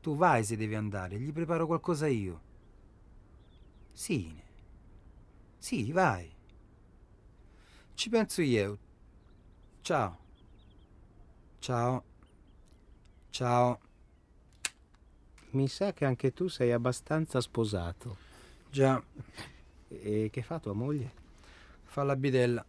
Tu vai se devi andare, gli preparo qualcosa io. Sì. Sì, vai. Ci penso io. Ciao. Ciao. Ciao. Mi sa che anche tu sei abbastanza sposato. Già. E che fa tua moglie? Fa la bidella.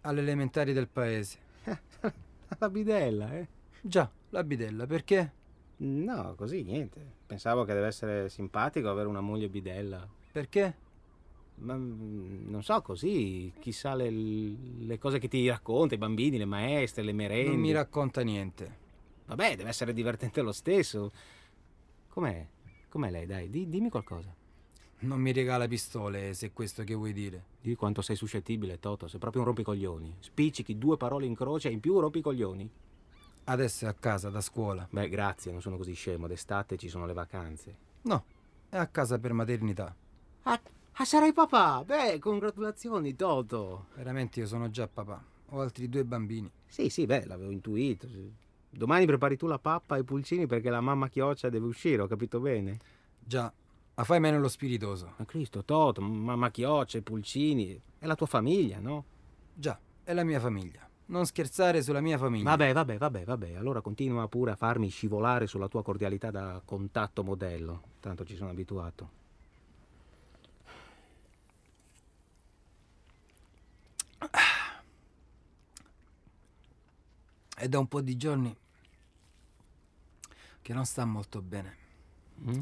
Alle elementari del paese. la bidella, eh? Già, la bidella, perché? No, così niente. Pensavo che deve essere simpatico avere una moglie bidella. Perché? Ma mm, non so, così, chissà le, le cose che ti racconta, i bambini, le maestre, le merende. Non mi racconta niente. Vabbè, deve essere divertente lo stesso. Com'è? Com'è lei, dai, di, dimmi qualcosa. Non mi regala pistole, se è questo che vuoi dire. Di quanto sei suscettibile, Toto. Sei proprio un rompicoglioni. Spiccichi due parole in croce e in più rompicoglioni. Adesso è a casa, da scuola. Beh, grazie, non sono così scemo. D'estate ci sono le vacanze. No, è a casa per maternità. Ah, ah sarai papà? Beh, congratulazioni, Toto. Veramente io sono già papà. Ho altri due bambini. Sì, sì, beh, l'avevo intuito. Domani prepari tu la pappa e i pulcini perché la mamma chioccia deve uscire, ho capito bene? Già, ma fai meno lo spiritoso. Ma Cristo, Toto, mamma Chioccia, i pulcini. È la tua famiglia, no? Già, è la mia famiglia. Non scherzare sulla mia famiglia. Vabbè, vabbè, vabbè, vabbè. Allora continua pure a farmi scivolare sulla tua cordialità da contatto modello. Tanto ci sono abituato. È da un po' di giorni che non sta molto bene. Mm?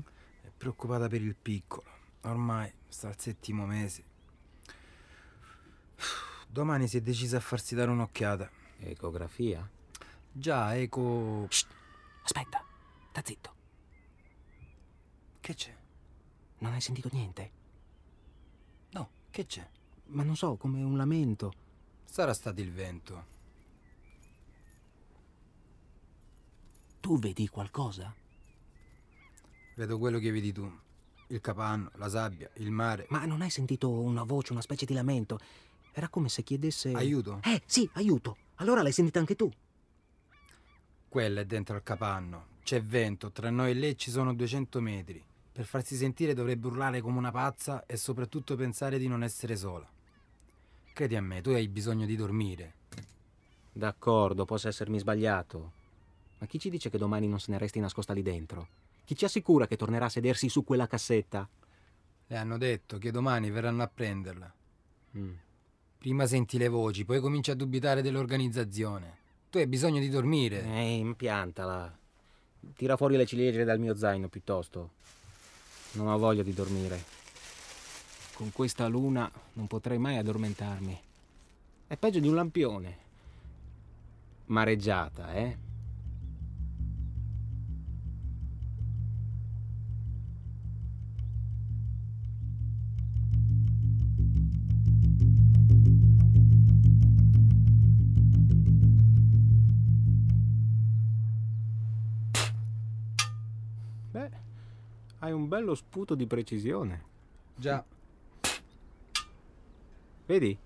preoccupata per il piccolo. Ormai sta al settimo mese. Domani si è decisa a farsi dare un'occhiata. Ecografia? Già, eco... Shh. Aspetta, sta zitto. Che c'è? Non hai sentito niente? No, che c'è? Ma non so, come un lamento. Sarà stato il vento. Tu vedi qualcosa? Vedo quello che vedi tu. Il capanno, la sabbia, il mare. Ma non hai sentito una voce, una specie di lamento? Era come se chiedesse... Aiuto? Eh, sì, aiuto. Allora l'hai sentita anche tu. Quella è dentro al capanno. C'è vento, tra noi e lei ci sono 200 metri. Per farsi sentire dovrebbe urlare come una pazza e soprattutto pensare di non essere sola. Credi a me, tu hai bisogno di dormire. D'accordo, posso essermi sbagliato. Ma chi ci dice che domani non se ne resti nascosta lì dentro? Chi ci assicura che tornerà a sedersi su quella cassetta? Le hanno detto che domani verranno a prenderla. Mm. Prima senti le voci, poi cominci a dubitare dell'organizzazione. Tu hai bisogno di dormire. Eh, impiantala. Tira fuori le ciliegie dal mio zaino piuttosto. Non ho voglia di dormire. Con questa luna non potrei mai addormentarmi. È peggio di un lampione. Mareggiata, eh? Bello sputo di precisione. Già, Vedi?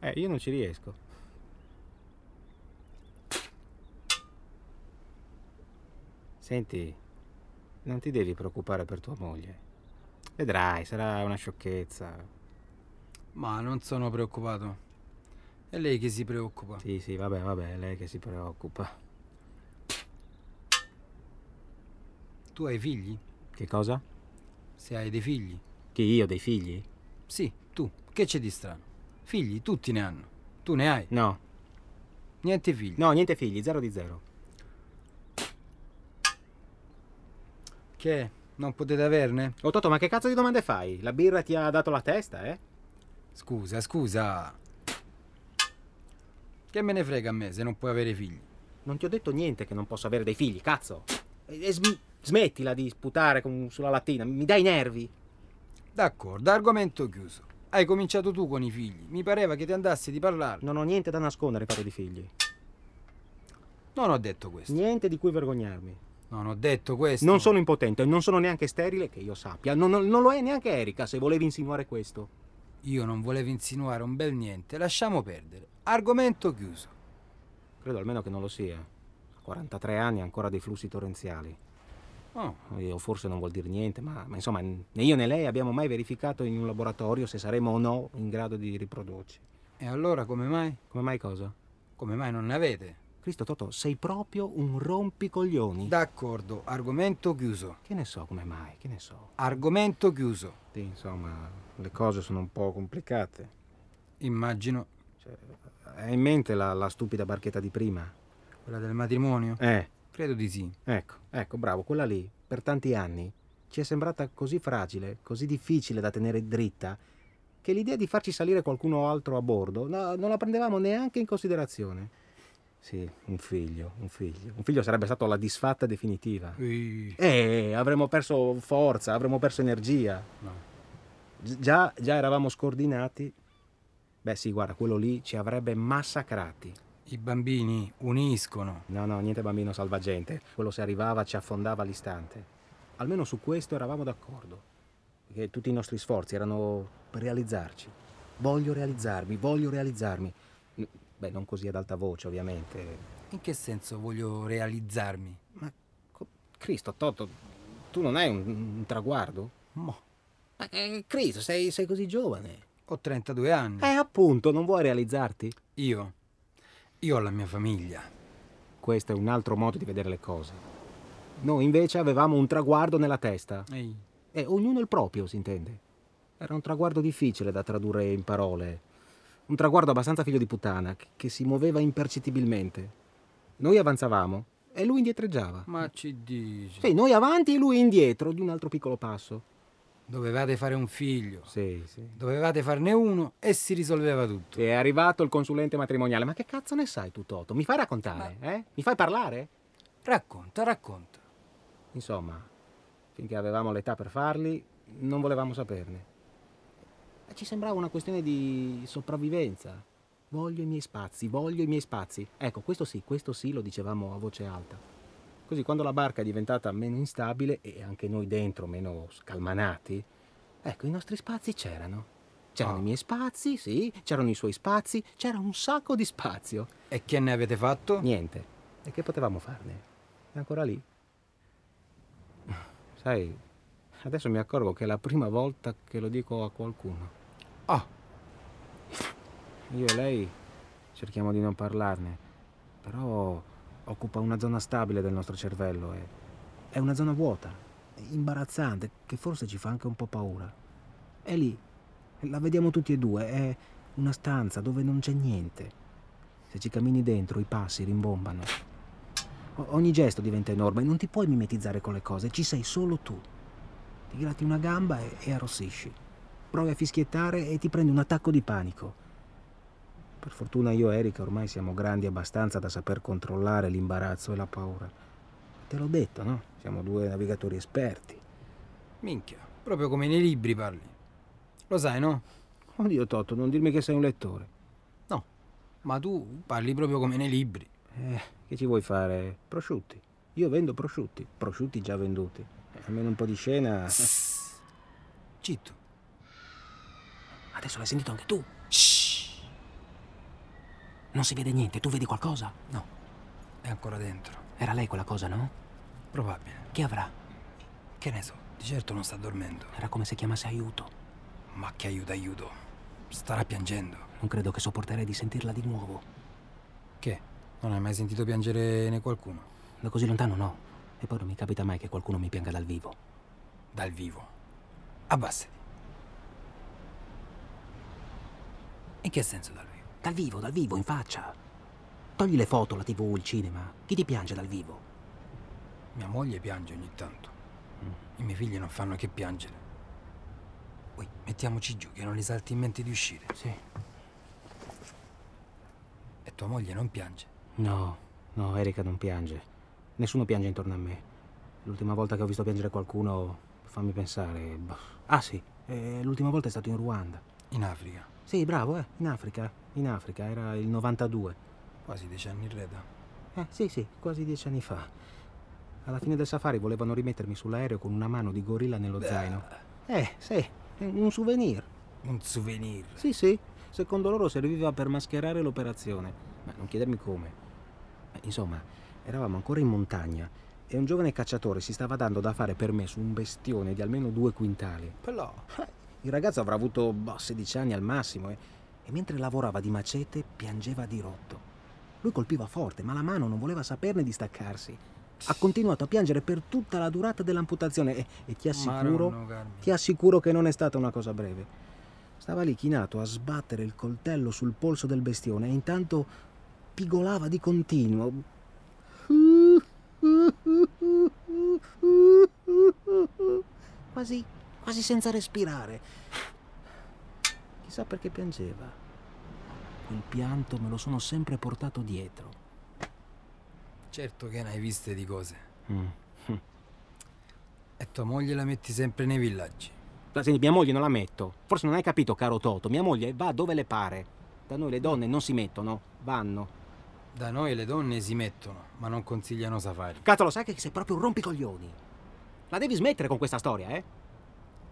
Eh, io non ci riesco. Senti, non ti devi preoccupare per tua moglie. Vedrai, sarà una sciocchezza. ma non sono preoccupato. È lei che si preoccupa. Sì, sì, vabbè, vabbè, è lei che si preoccupa. Tu hai figli? Che cosa? Se hai dei figli? Che io dei figli? Sì, tu. Che c'è di strano? Figli, tutti ne hanno. Tu ne hai? No, Niente figli. no, niente figli, zero di zero. Che? Non potete averne? Oh Toto, ma che cazzo di domande fai? La birra ti ha dato la testa, eh? Scusa, scusa. Che me ne frega a me se non puoi avere figli? Non ti ho detto niente che non posso avere dei figli, cazzo. E, e sm- smettila di sputare con- sulla lattina, mi dai i nervi. D'accordo, argomento chiuso. Hai cominciato tu con i figli. Mi pareva che ti andassi di parlare. Non ho niente da nascondere, parlo di figli. Non ho detto questo. Niente di cui vergognarmi. Non ho detto questo. Non sono impotente, non sono neanche sterile, che io sappia. Non, non- non lo è neanche Erika, se volevi insinuare questo. Io non volevo insinuare un bel niente. Lasciamo perdere. Argomento chiuso. Credo almeno che non lo sia. A 43 anni ancora dei flussi torrenziali. Oh, O forse non vuol dire niente, ma, ma insomma, né io né lei abbiamo mai verificato in un laboratorio se saremo o no in grado di riprodurci. e allora come mai? Come mai cosa? Come mai non ne avete? Cristo Toto, sei proprio un rompicoglioni. D'accordo, argomento chiuso. Che ne so come mai, che ne so. Argomento chiuso. Sì, insomma, le cose sono un po' complicate. Immagino Hai in mente la, la stupida barchetta di prima? quella del matrimonio. Eh, Credo di sì. ecco, ecco, bravo, quella lì, per tanti anni, ci è sembrata così fragile, così difficile da tenere dritta, che l'idea di farci salire qualcuno altro a bordo no, non la prendevamo neanche in considerazione. Sì, un figlio, un figlio. Un figlio sarebbe stato la disfatta definitiva. Ui, Eh, avremmo perso forza, avremmo perso energia. no. Gi- Già, già eravamo scordinati. Beh sì, guarda, quello lì ci avrebbe massacrati. I bambini uniscono. No, no, niente bambino salvagente. Quello se arrivava ci affondava all'istante. Almeno su questo eravamo d'accordo. Perché tutti i nostri sforzi erano per realizzarci. Voglio realizzarmi, voglio realizzarmi. Beh, non così ad alta voce, ovviamente. In che senso voglio realizzarmi? Ma, Cristo, Toto, tu non hai un, un traguardo? Mo, Ma, eh, Cristo, sei, sei così giovane. ho 32 anni. Eh, appunto, non vuoi realizzarti? Io. Io ho la mia famiglia. Questo è un altro modo di vedere le cose. Noi invece avevamo un traguardo nella testa. Ehi, E ognuno il proprio, si intende. Era un traguardo difficile da tradurre in parole. Un traguardo abbastanza figlio di puttana, che, si muoveva impercettibilmente. Noi avanzavamo e lui indietreggiava. ma ci dici? Sì, noi avanti e lui indietro di un altro piccolo passo. Dovevate fare un figlio. Sì, sì. Dovevate farne uno e si risolveva tutto. È arrivato il consulente matrimoniale. Ma che cazzo ne sai tu, Toto? Mi fai raccontare, eh? Mi fai parlare? Racconta, racconta. Insomma, finché avevamo l'età per farli, non volevamo saperne. E Ci sembrava una questione di sopravvivenza. Voglio i miei spazi, voglio i miei spazi. Ecco, questo sì, questo sì lo dicevamo a voce alta. Così quando la barca è diventata meno instabile e anche noi dentro meno scalmanati, ecco, i nostri spazi c'erano. C'erano Oh. i miei spazi, sì, c'erano i suoi spazi, c'era un sacco di spazio. E che ne avete fatto? Niente. E che potevamo farne? È ancora lì. Sai, adesso mi accorgo che è la prima volta che lo dico a qualcuno. Ah, Io e lei cerchiamo di non parlarne, però occupa una zona stabile del nostro cervello e è una zona vuota, imbarazzante, che forse ci fa anche un po' paura. È lì, la vediamo tutti e due, è una stanza dove non c'è niente. Se ci cammini dentro i passi rimbombano. O- ogni gesto diventa enorme, non ti puoi mimetizzare con le cose, ci sei solo tu. Ti gratti una gamba e, e arrossisci. Provi a fischiettare e ti prendi un attacco di panico. Per fortuna io e Erika ormai siamo grandi abbastanza da saper controllare l'imbarazzo e la paura. Te l'ho detto, no? Siamo due navigatori esperti. minchia, proprio come nei libri parli. Lo sai, no? Oddio Totto, non dirmi che sei un lettore. No, ma tu parli proprio come nei libri. Eh, che ci vuoi fare? Prosciutti. Io vendo prosciutti, prosciutti già venduti. Eh, almeno un po' di scena. Citto. Adesso l'hai sentito anche tu. Non si vede niente, tu vedi qualcosa? No, è ancora dentro. Era lei quella cosa, no? Probabile. Che avrà? Che ne so, di certo non sta dormendo. Era come se chiamasse aiuto. Ma che aiuto, aiuto. Starà piangendo. Non credo che sopporterei di sentirla di nuovo. Che? Non hai mai sentito piangere né qualcuno? Da così lontano no. E poi non mi capita mai che qualcuno mi pianga dal vivo. Dal vivo. Abbassati. In che senso dal vivo? Dal vivo, dal vivo, in faccia. Togli le foto, la tv, il cinema. Chi ti piange dal vivo? Mia moglie piange ogni tanto. I miei figli non fanno che piangere. Poi mettiamoci giù che non gli salti in mente di uscire. Sì. E tua moglie non piange. No, no, Erika non piange. Nessuno piange intorno a me. L'ultima volta che ho visto piangere qualcuno, fammi pensare. boh. Ah sì, eh, l'ultima volta è stato in Ruanda. In Africa. Sì, bravo, eh, in Africa. In Africa, era il 92. Quasi dieci anni in reda. Eh, sì, sì, quasi dieci anni fa. Alla fine del safari volevano rimettermi sull'aereo con una mano di gorilla nello zaino. Eh, sì, un souvenir. Un souvenir. Sì, sì, secondo loro serviva per mascherare l'operazione. Ma non chiedermi come. Ma, Insomma, eravamo ancora in montagna e un giovane cacciatore si stava dando da fare per me su un bestione di almeno due quintali. Però. Il ragazzo avrà avuto boh, 16 anni al massimo e, e mentre lavorava di macete piangeva di rotto. Lui colpiva forte, ma la mano non voleva saperne di staccarsi. Ha continuato a piangere per tutta la durata dell'amputazione e, e ti assicuro, ti assicuro che non è stata una cosa breve. Stava lì chinato a sbattere il coltello sul polso del bestione e intanto pigolava di continuo. Quasi, quasi senza respirare. Chissà perché piangeva. Quel pianto me lo sono sempre portato dietro. Certo che ne hai viste di cose. Mm. E tua moglie la metti sempre nei villaggi. Ma Senti, mia moglie non la metto. Forse non hai capito, caro Toto. Mia moglie va dove le pare. Da noi le donne non si mettono, vanno. Da noi le donne si mettono, ma non consigliano safari. Cazzo, lo sai che sei proprio un rompicoglioni. La devi smettere con questa storia, eh?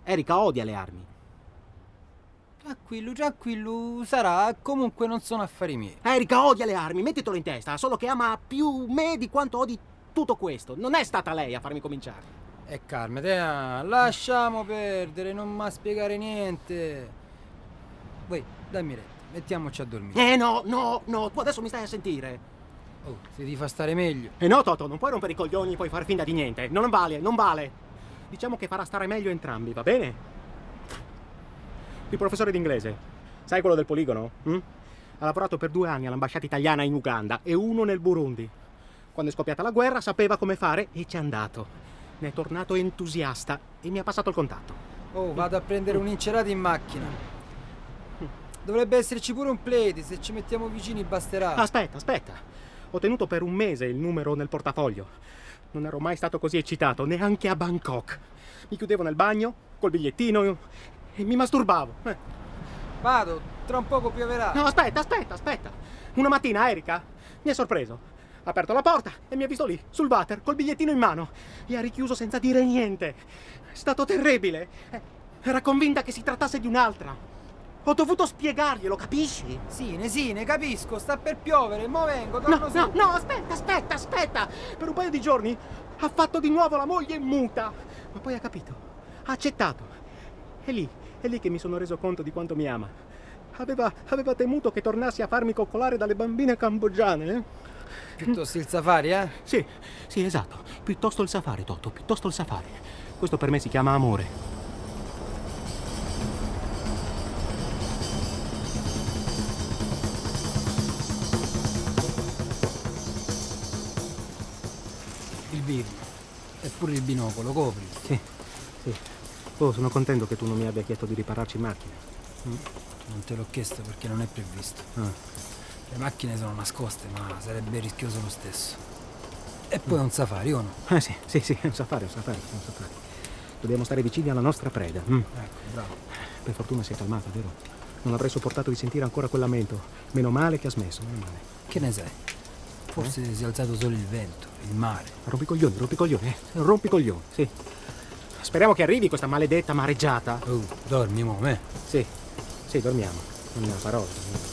Erika odia le armi. Tranquillo, tranquillo, sarà. Comunque non sono affari miei. Erika odia le armi, mettitelo in testa, solo che ama più me di quanto odi tutto questo. Non è stata lei a farmi cominciare. E calma, te, lasciamo perdere, non mi spiegare niente. Voi, dammi retta, mettiamoci a dormire. Eh no, no, no, tu adesso mi stai a sentire. Oh, se ti fa stare meglio. E no, Toto, non puoi rompere i coglioni e poi far finta di niente. Non vale, non vale. Diciamo che farà stare meglio entrambi, va bene? Il professore d'inglese, sai quello del poligono? hm? Ha lavorato per due anni all'ambasciata italiana in Uganda e uno nel Burundi. Quando è scoppiata la guerra sapeva come fare e ci è andato. Ne è tornato entusiasta e mi ha passato il contatto. Oh, vado a prendere un'incerata in macchina. Dovrebbe esserci pure un play, se ci mettiamo vicini basterà. Aspetta, aspetta. Ho tenuto per un mese il numero nel portafoglio. Non ero mai stato così eccitato, neanche a Bangkok. Mi chiudevo nel bagno, col bigliettino e mi masturbavo. Eh. Vado, tra un poco pioverà. No, aspetta, aspetta, aspetta. Una mattina Erika mi ha sorpreso. Ha aperto la porta e mi ha visto lì, sul water, col bigliettino in mano. E ha richiuso senza dire niente. È stato terribile. Eh, Era convinta che si trattasse di un'altra. Ho dovuto spiegarglielo, capisci? Sì, ne sì, ne capisco, sta per piovere, mo vengo, No, torno su. no, no, aspetta, aspetta, aspetta! Per un paio di giorni ha fatto di nuovo la moglie muta. Ma poi ha capito, ha accettato. È lì, è lì che mi sono reso conto di quanto mi ama. Aveva, aveva temuto che tornassi a farmi coccolare dalle bambine cambogiane, eh? Piuttosto il safari, eh? Sì, sì, esatto. Piuttosto il safari, Toto, piuttosto il safari. Questo per me si chiama amore. Eppure il binocolo, copri. Sì, sì. Oh, sono contento che tu non mi abbia chiesto di ripararci in macchina. Non te l'ho chiesto perché non è previsto. Ah. Le macchine sono nascoste, ma sarebbe rischioso lo stesso. E poi è un safari, o no? Eh sì, sì, sì, è un safari, un safari, è un safari. Dobbiamo stare vicini alla nostra preda. mm. Ecco, bravo. Per fortuna si è calmata, vero? Non avrei sopportato di sentire ancora quel lamento. Meno male che ha smesso, meno male. Che ne sai? Forse si è alzato solo il vento, il mare. Rompi coglioni, rompi coglioni, eh. Rompi coglioni, sì. Speriamo che arrivi questa maledetta mareggiata. Oh, dormi, mo, me. Sì, sì, dormiamo. Non è una parola.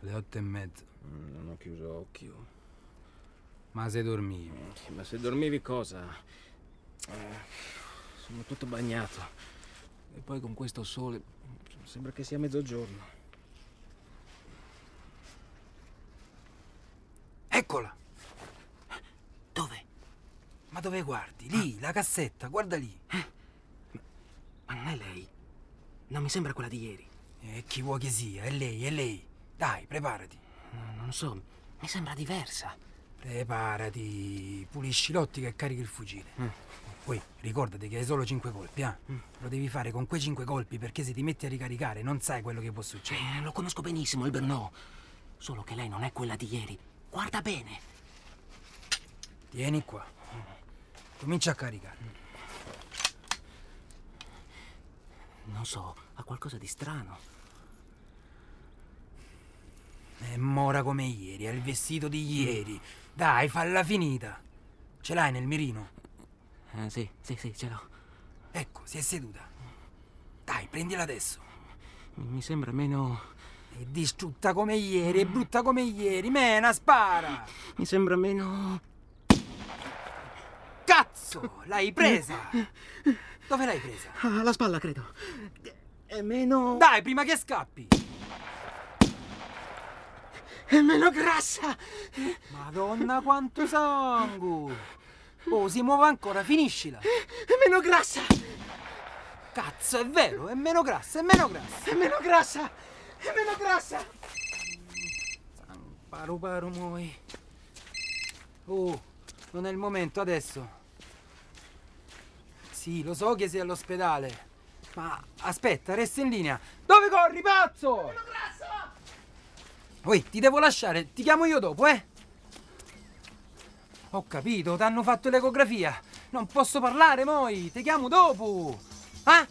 Le otto e mezza. Mm, Non ho chiuso occhio. Ma se dormivi? Sì, Ma se dormivi cosa? Eh, sono tutto bagnato. E poi con questo sole sembra che sia mezzogiorno. Eccola! Dove? Ma dove guardi? Lì, la cassetta, guarda lì. Ma non è lei. Non mi sembra quella di ieri. E chi vuoi che sia? È lei, è lei. Dai, preparati. No, non so, mi sembra diversa. Preparati. Pulisci l'ottica e carichi il fucile. Mm. Poi ricordati che hai solo cinque colpi, eh? Lo devi fare con quei cinque colpi perché se ti metti a ricaricare non sai quello che può succedere. Eh, lo conosco benissimo, il Bernò. Solo che lei non è quella di ieri. Guarda bene. Tieni qua. Comincia a caricare. Non so, ha qualcosa di strano. È mora come ieri, è il vestito di ieri. Dai, falla finita. Ce l'hai nel mirino? Eh, sì, sì, sì, ce l'ho. Ecco, si è seduta. Dai, prendila adesso. Mi mi sembra meno. È distrutta come ieri, è brutta come ieri. Mena, spara! Mi sembra meno. Cazzo! L'hai presa! Dove l'hai presa? Ah, alla spalla, credo. È meno. Dai, prima che scappi! È meno grassa! Madonna, quanto sangue! Oh, si muove ancora, finiscila! È meno grassa! Cazzo, è vero, è meno grassa, è meno grassa! È meno grassa! È meno grassa! Paru paru muoi. Oh, non è il momento adesso. Sì, lo so che sei all'ospedale. Ma aspetta, resta in linea. Dove corri, pazzo? Oi, ti devo lasciare, ti chiamo io dopo, eh? Ho capito, ti hanno fatto l'ecografia. Non posso parlare, moi, ti chiamo dopo. Ah?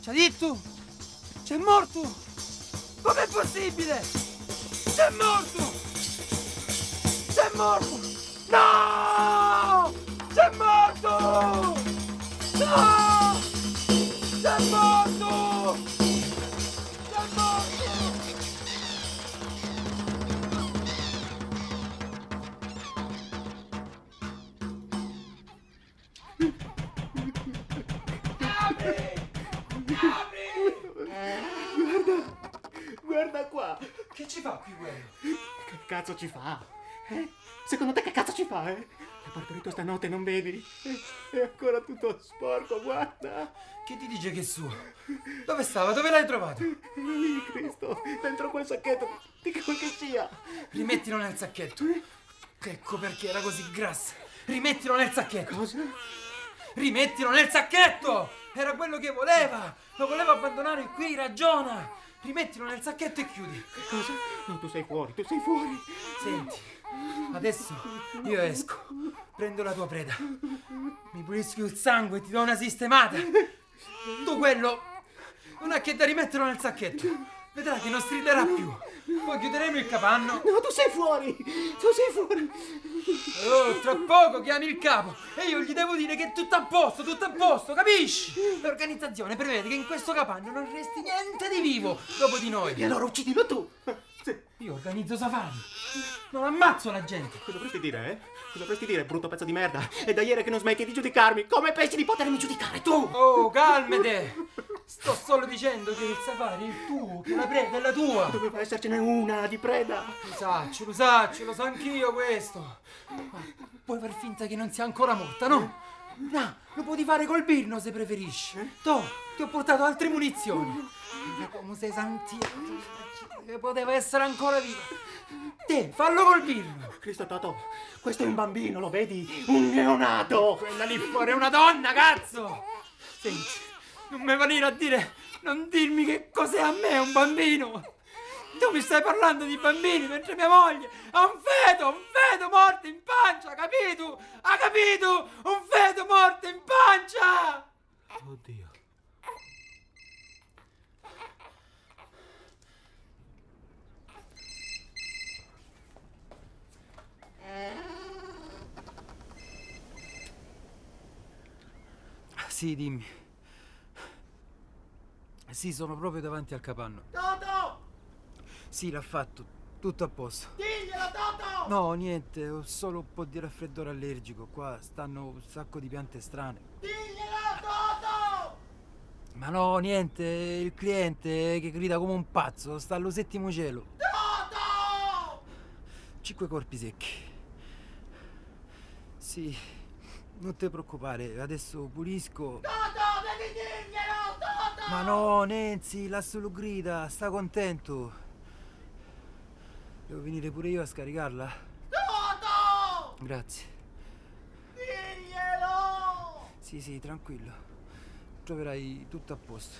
Ci ha detto? C'è morto? Com'è possibile? C'è morto! C'è morto! No! C'è morto! No! C'è morto! Che ci fa qui quello? Che cazzo ci fa? Eh? Secondo te che cazzo ci fa, eh? L'ha partorito stanotte, non vedi? Eh, È ancora tutto sporco, guarda! Che ti dice che è suo? Dove stava? Dove l'hai trovato? Lì, Cristo! Dentro quel sacchetto, di quel che sia! Rimettilo nel sacchetto. Ecco perché era così grassa. Rimettilo nel sacchetto. Cosa? Rimettilo nel sacchetto! Era quello che voleva! Lo voleva abbandonare qui, ragiona! Rimettilo nel sacchetto e chiudi. Che cosa? No, tu sei fuori, tu sei fuori. Senti, adesso io esco, prendo la tua preda, mi pulisco il sangue e ti do una sistemata. Tu quello non ha che da rimetterlo nel sacchetto. Vedrai che non striderà più. Poi chiuderemo il capanno. No, tu sei fuori! Tu sei fuori! Oh, tra poco chiami il capo e io gli devo dire che è tutto a posto, tutto a posto, capisci? L'organizzazione prevede che in questo capanno non resti niente di vivo dopo di noi. E allora uccidilo tu! Sì. Io organizzo safari. Non ammazzo la gente. Cosa dovresti dire, eh? Cosa dovresti dire, brutto pezzo di merda? È da ieri che non smetti di giudicarmi! Come pensi di potermi giudicare tu? Oh, calmete! Sto solo dicendo che il safari è il tuo, che la preda è la tua. Doveva essercene una di preda. Lo saccio, lo saccio, lo so anch'io questo. Ma puoi far finta che non sia ancora morta, no? No, lo puoi fare col birno se preferisci. To, ti ho portato altre munizioni. Ma come sei santito, che poteva essere ancora viva. Te, fallo col birno. Cristo Toto, questo è un bambino, lo vedi? Un neonato! Quella lì fuori è una donna, cazzo! Senti, non mi venire a dire, non dirmi che cos'è a me un bambino! Tu mi stai parlando di bambini mentre mia moglie ha un feto, un feto morto in pancia, capito? Ha capito? Un feto morto in pancia! Oddio. Sì, dimmi. Sì, sono proprio davanti al capanno. Toto! Sì, l'ha fatto. Tutto a posto. Diglielo, Toto! No, niente, ho solo un po' di raffreddore allergico. Qua stanno un sacco di piante strane. Diglielo, Toto! Ma no, niente, il cliente che grida come un pazzo, sta allo settimo cielo. Toto! Cinque corpi secchi. Sì, non ti preoccupare, adesso pulisco. Toto, devi dirglielo, Toto! Ma no, Nancy, lasso lo grida, sta contento. Devo venire pure io a scaricarla? Toto! Grazie. Diglielo! Sì, sì, tranquillo. Troverai tutto a posto.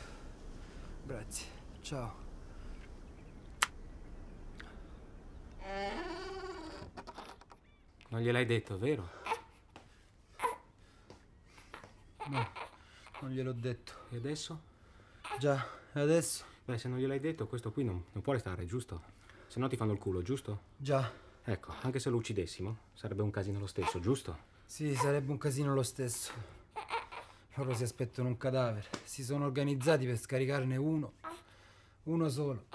Grazie. Ciao. Non gliel'hai detto, vero? No, non gliel'ho detto. E adesso? Già, e adesso? Beh, se non gliel'hai detto, questo qui non, non può restare, giusto? Se no ti fanno il culo, giusto? Già. Ecco, anche se lo uccidessimo, sarebbe un casino lo stesso, giusto? Sì, sarebbe un casino lo stesso. Loro si aspettano un cadavere. Si sono organizzati per scaricarne uno. Uno solo.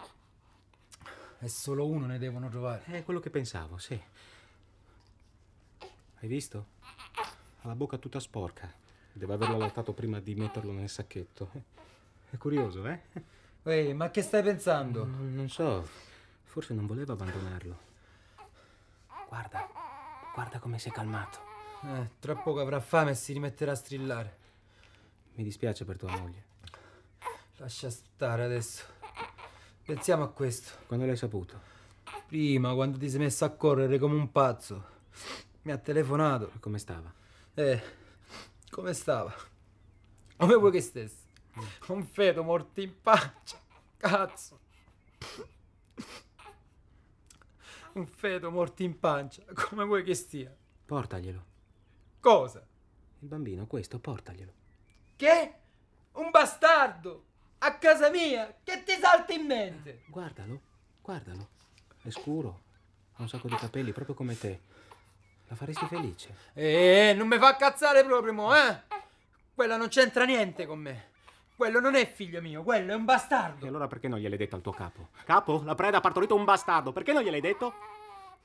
E solo uno ne devono trovare. È quello che pensavo, sì. Hai visto? Ha la bocca tutta sporca. Deve averlo allattato prima di metterlo nel sacchetto. È curioso, eh? Ehi, ma che stai pensando? Non, non so, forse non voleva abbandonarlo. Guarda, guarda come si è calmato. Eh, tra poco avrà fame e si rimetterà a strillare. Mi dispiace per tua moglie. Lascia stare adesso. Pensiamo a questo. Quando l'hai saputo? Prima, quando ti sei messo a correre come un pazzo, mi ha telefonato. E come stava? Eh, come stava? Come vuoi che stesse? Un feto morto in pancia. Cazzo. Un feto morto in pancia. Come vuoi che stia? Portaglielo. Cosa? Il bambino, questo, portaglielo. Che? Un bastardo! A casa mia! Che ti salta in mente? Guardalo, guardalo. È scuro, ha un sacco di capelli, proprio come te. La faresti felice. Eh, non mi fa cazzare proprio, mo, eh? Quella non c'entra niente con me. Quello non è figlio mio, quello è un E bastardo. allora perché non gliel'hai detto al tuo capo? Capo, la preda ha partorito un bastardo, perché non gliel'hai detto?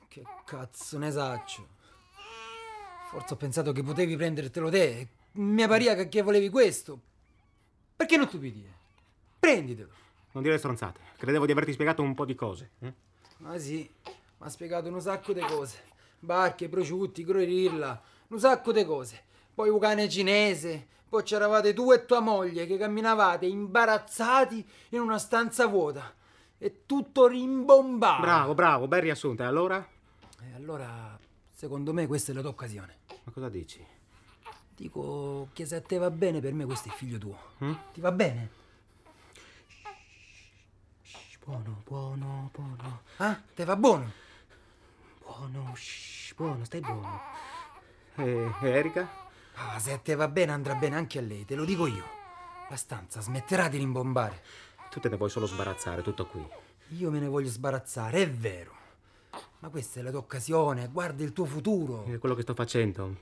Che cazzo ne saccio? Forse ho pensato che potevi prendertelo te. Mi pariva che, che volevi questo. Perché non tu dire? Prenditelo. Non dire stronzate, credevo di averti spiegato un po' di cose. eh? Ma sì, mi ha spiegato un sacco di cose. Barche, prosciutti, grorirla, un sacco di cose. Poi un cane cinese, poi c'eravate tu e tua moglie che camminavate imbarazzati in una stanza vuota. E tutto rimbombato. Bravo, bravo, ben riassunto. E allora? E allora, secondo me questa è la tua occasione. Ma cosa dici? Dico che se a te va bene, per me questo è figlio tuo. Mm? Ti va bene? Buono, buono, buono. Ah, te va buono? Buono, shh, buono, stai buono. E Erika? Ah, se a te va bene andrà bene anche a lei, te lo dico io. La stanza smetterà di rimbombare. Tu te ne vuoi solo sbarazzare, tutto qui. Io me ne voglio sbarazzare, è vero. Ma questa è la tua occasione, guarda il tuo futuro. È quello che sto facendo.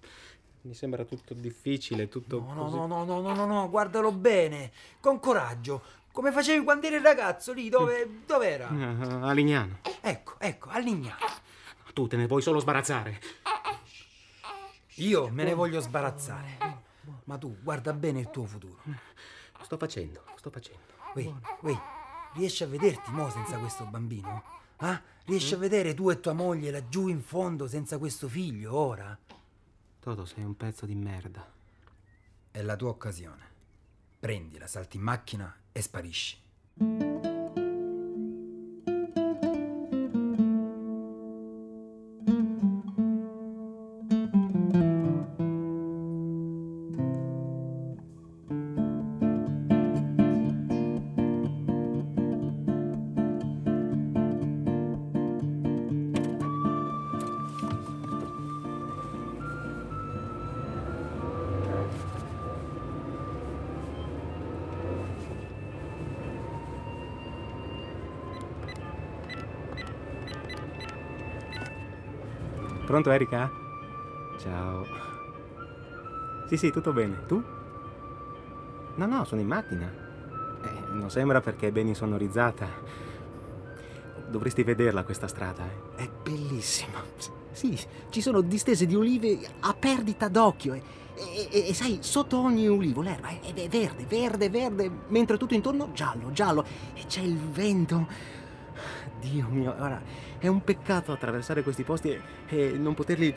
Mi sembra tutto difficile, tutto No, no, così. no, no, no, no, no, no, guardalo bene, con coraggio, come facevi quando eri ragazzo lì, dove, dove era? Ah, a Lignano. Ecco, ecco, a Lignano. Tu te ne vuoi solo sbarazzare. Io me ne voglio sbarazzare. Ma tu guarda bene il tuo futuro. Sto facendo, sto facendo. Uè, uè, riesci a vederti mo senza questo bambino? Ah? Riesci a vedere tu e tua moglie laggiù in fondo senza questo figlio ora? Toto, sei un pezzo di merda. È la tua occasione. Prendila, salti in macchina e sparisci. Pronto, Erika? Ciao. Sì, sì, tutto bene. Tu? No, no, sono in macchina. Eh, non sembra perché è ben insonorizzata. Dovresti vederla questa strada, eh. È bellissima. Sì, ci sono distese di olive a perdita d'occhio e, e- e- e sai, sotto ogni ulivo l'erba è, è verde, verde, verde, mentre tutto intorno giallo, giallo e c'è il vento. Dio mio, guarda, è un peccato attraversare questi posti e, e non poterli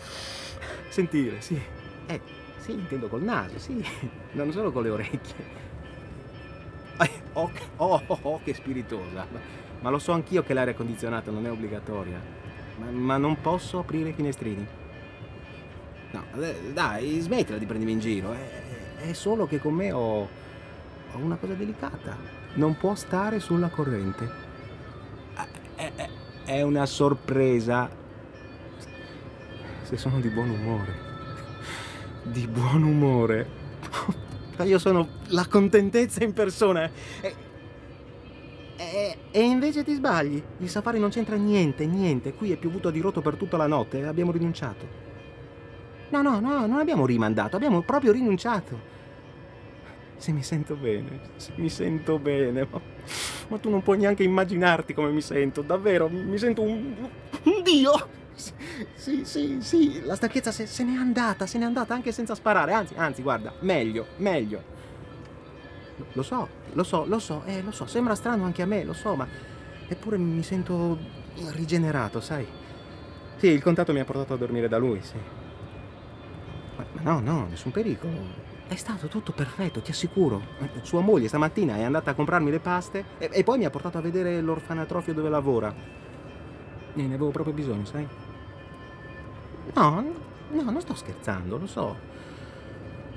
sentire, sì. Eh, sì, intendo col naso, sì, non solo con le orecchie. Oh, oh, oh, oh, che spiritosa. Ma, ma lo so anch'io che l'aria condizionata non è obbligatoria. Ma, ma non posso aprire i finestrini. No, eh, dai, smettila di prendermi in giro. È, è solo che con me ho, ho una cosa delicata. Non può stare sulla corrente. È, una sorpresa. Se sono di buon umore. Di buon umore. Io sono la contentezza in persona. E, e- e invece ti sbagli. Il safari non c'entra niente, niente. Qui è piovuto a dirotto per tutta la notte e abbiamo rinunciato. No, no, no, non abbiamo rimandato, abbiamo proprio rinunciato. Se mi sento bene, se mi sento bene, ma, ma tu non puoi neanche immaginarti come mi sento, davvero, mi sento un, un dio. Sì, Sì, sì, la stanchezza se, se n'è andata, se n'è andata anche senza sparare, anzi, anzi, guarda, meglio, meglio. Lo so, lo so, lo so, eh, lo so, sembra strano anche a me, lo so, ma eppure mi sento rigenerato, sai? Sì, il contatto mi ha portato a dormire da lui, sì. Ma, ma no, no, nessun pericolo. È stato tutto perfetto, ti assicuro. Sua moglie stamattina è andata a comprarmi le paste e, e poi mi ha portato a vedere l'orfanatrofio dove lavora. E ne avevo proprio bisogno, sai? No, no, non sto scherzando, lo so.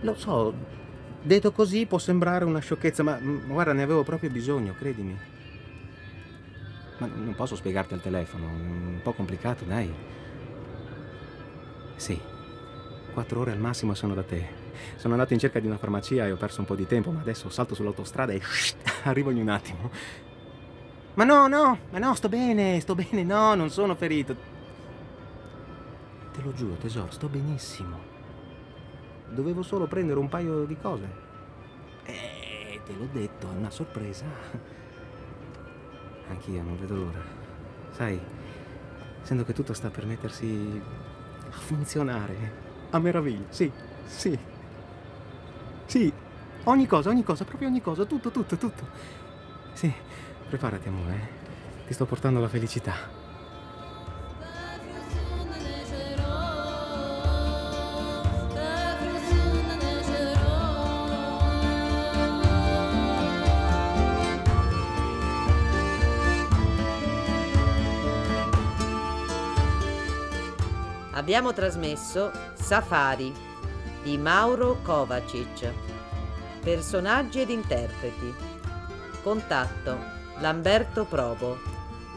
Lo so. Detto così può sembrare una sciocchezza, ma guarda, ne avevo proprio bisogno, credimi. Ma non posso spiegarti al telefono, un po' complicato, dai. Sì, quattro ore al massimo sono da te. Sono andato in cerca di una farmacia e ho perso un po' di tempo, ma adesso salto sull'autostrada e arrivo in un attimo. Ma no, no, ma no, sto bene, sto bene, no, non sono ferito. Te lo giuro, tesoro, sto benissimo. Dovevo solo prendere un paio di cose. Eh, te l'ho detto, è una sorpresa. Anch'io non vedo l'ora. Sai, sento che tutto sta per mettersi a funzionare. A meraviglia, sì, sì. Sì, ogni cosa, ogni cosa, proprio ogni cosa, tutto, tutto, tutto. Sì, preparati amore, eh. ti sto portando la felicità. Abbiamo trasmesso Safari di Mauro Kovacic. Personaggi ed interpreti. Contatto Lamberto Probo.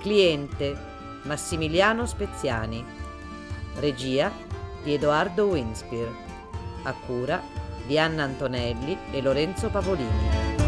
Cliente Massimiliano Speziani. Regia di Edoardo Winspir. A cura di Anna Antonelli e Lorenzo Pavolini.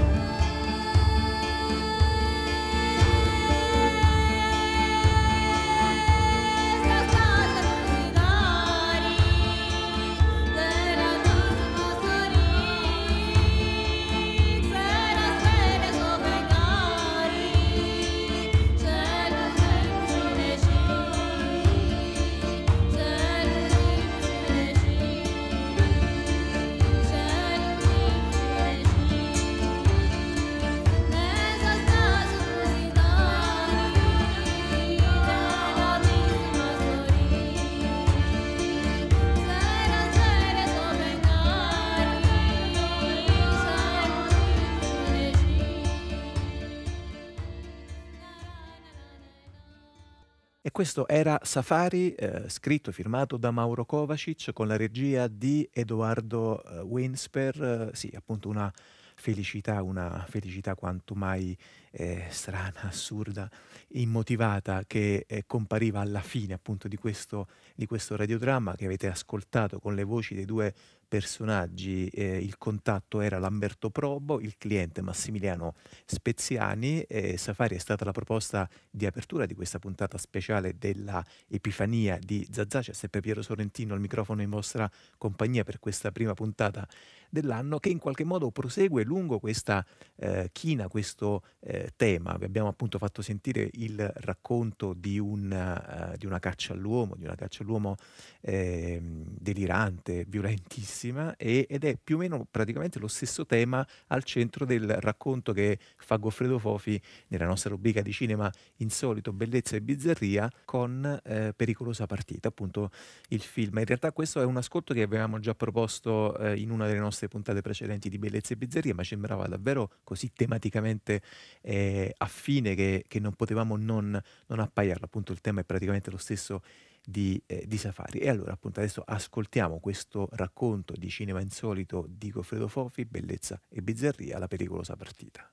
Questo era Safari, eh, scritto e firmato da Mauro Kovacic con la regia di Edoardo eh, Winsper. Eh, sì, appunto una felicità, una felicità quanto mai eh, strana, assurda, immotivata che eh, compariva alla fine appunto di questo, di questo radiodramma che avete ascoltato con le voci dei due personaggi, eh, il contatto era Lamberto Probo, il cliente Massimiliano Speziani. Eh, Safari è stata la proposta di apertura di questa puntata speciale della Epifania di Zazà. C'è sempre Piero Sorrentino al microfono in vostra compagnia per questa prima puntata dell'anno che in qualche modo prosegue lungo questa eh, china, questo eh, tema. Vi abbiamo appunto fatto sentire il racconto di, un, uh, di una caccia all'uomo, di una caccia all'uomo eh, delirante, violentissima e, ed è più o meno praticamente lo stesso tema al centro del racconto che fa Goffredo Fofi nella nostra rubrica di cinema insolito, bellezza e bizzarria con eh, Pericolosa partita, appunto il film. In realtà questo è un ascolto che avevamo già proposto eh, in una delle nostre nostre puntate precedenti di Bellezza e Bizzarria, ma sembrava davvero così tematicamente eh, affine che, che, non potevamo non, non appaiarlo. Appunto il tema è praticamente lo stesso di, eh, di, Safari. E allora appunto adesso ascoltiamo questo racconto di cinema insolito di Goffredo Fofi, Bellezza e Bizzarria, la pericolosa partita.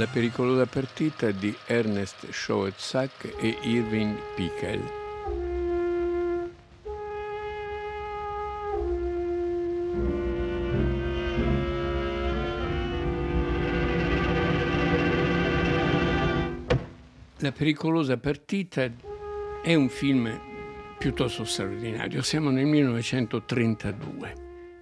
La pericolosa partita di Ernest Schoetzak e Irving Pickel. La pericolosa partita è un film piuttosto straordinario. Siamo nel 1932.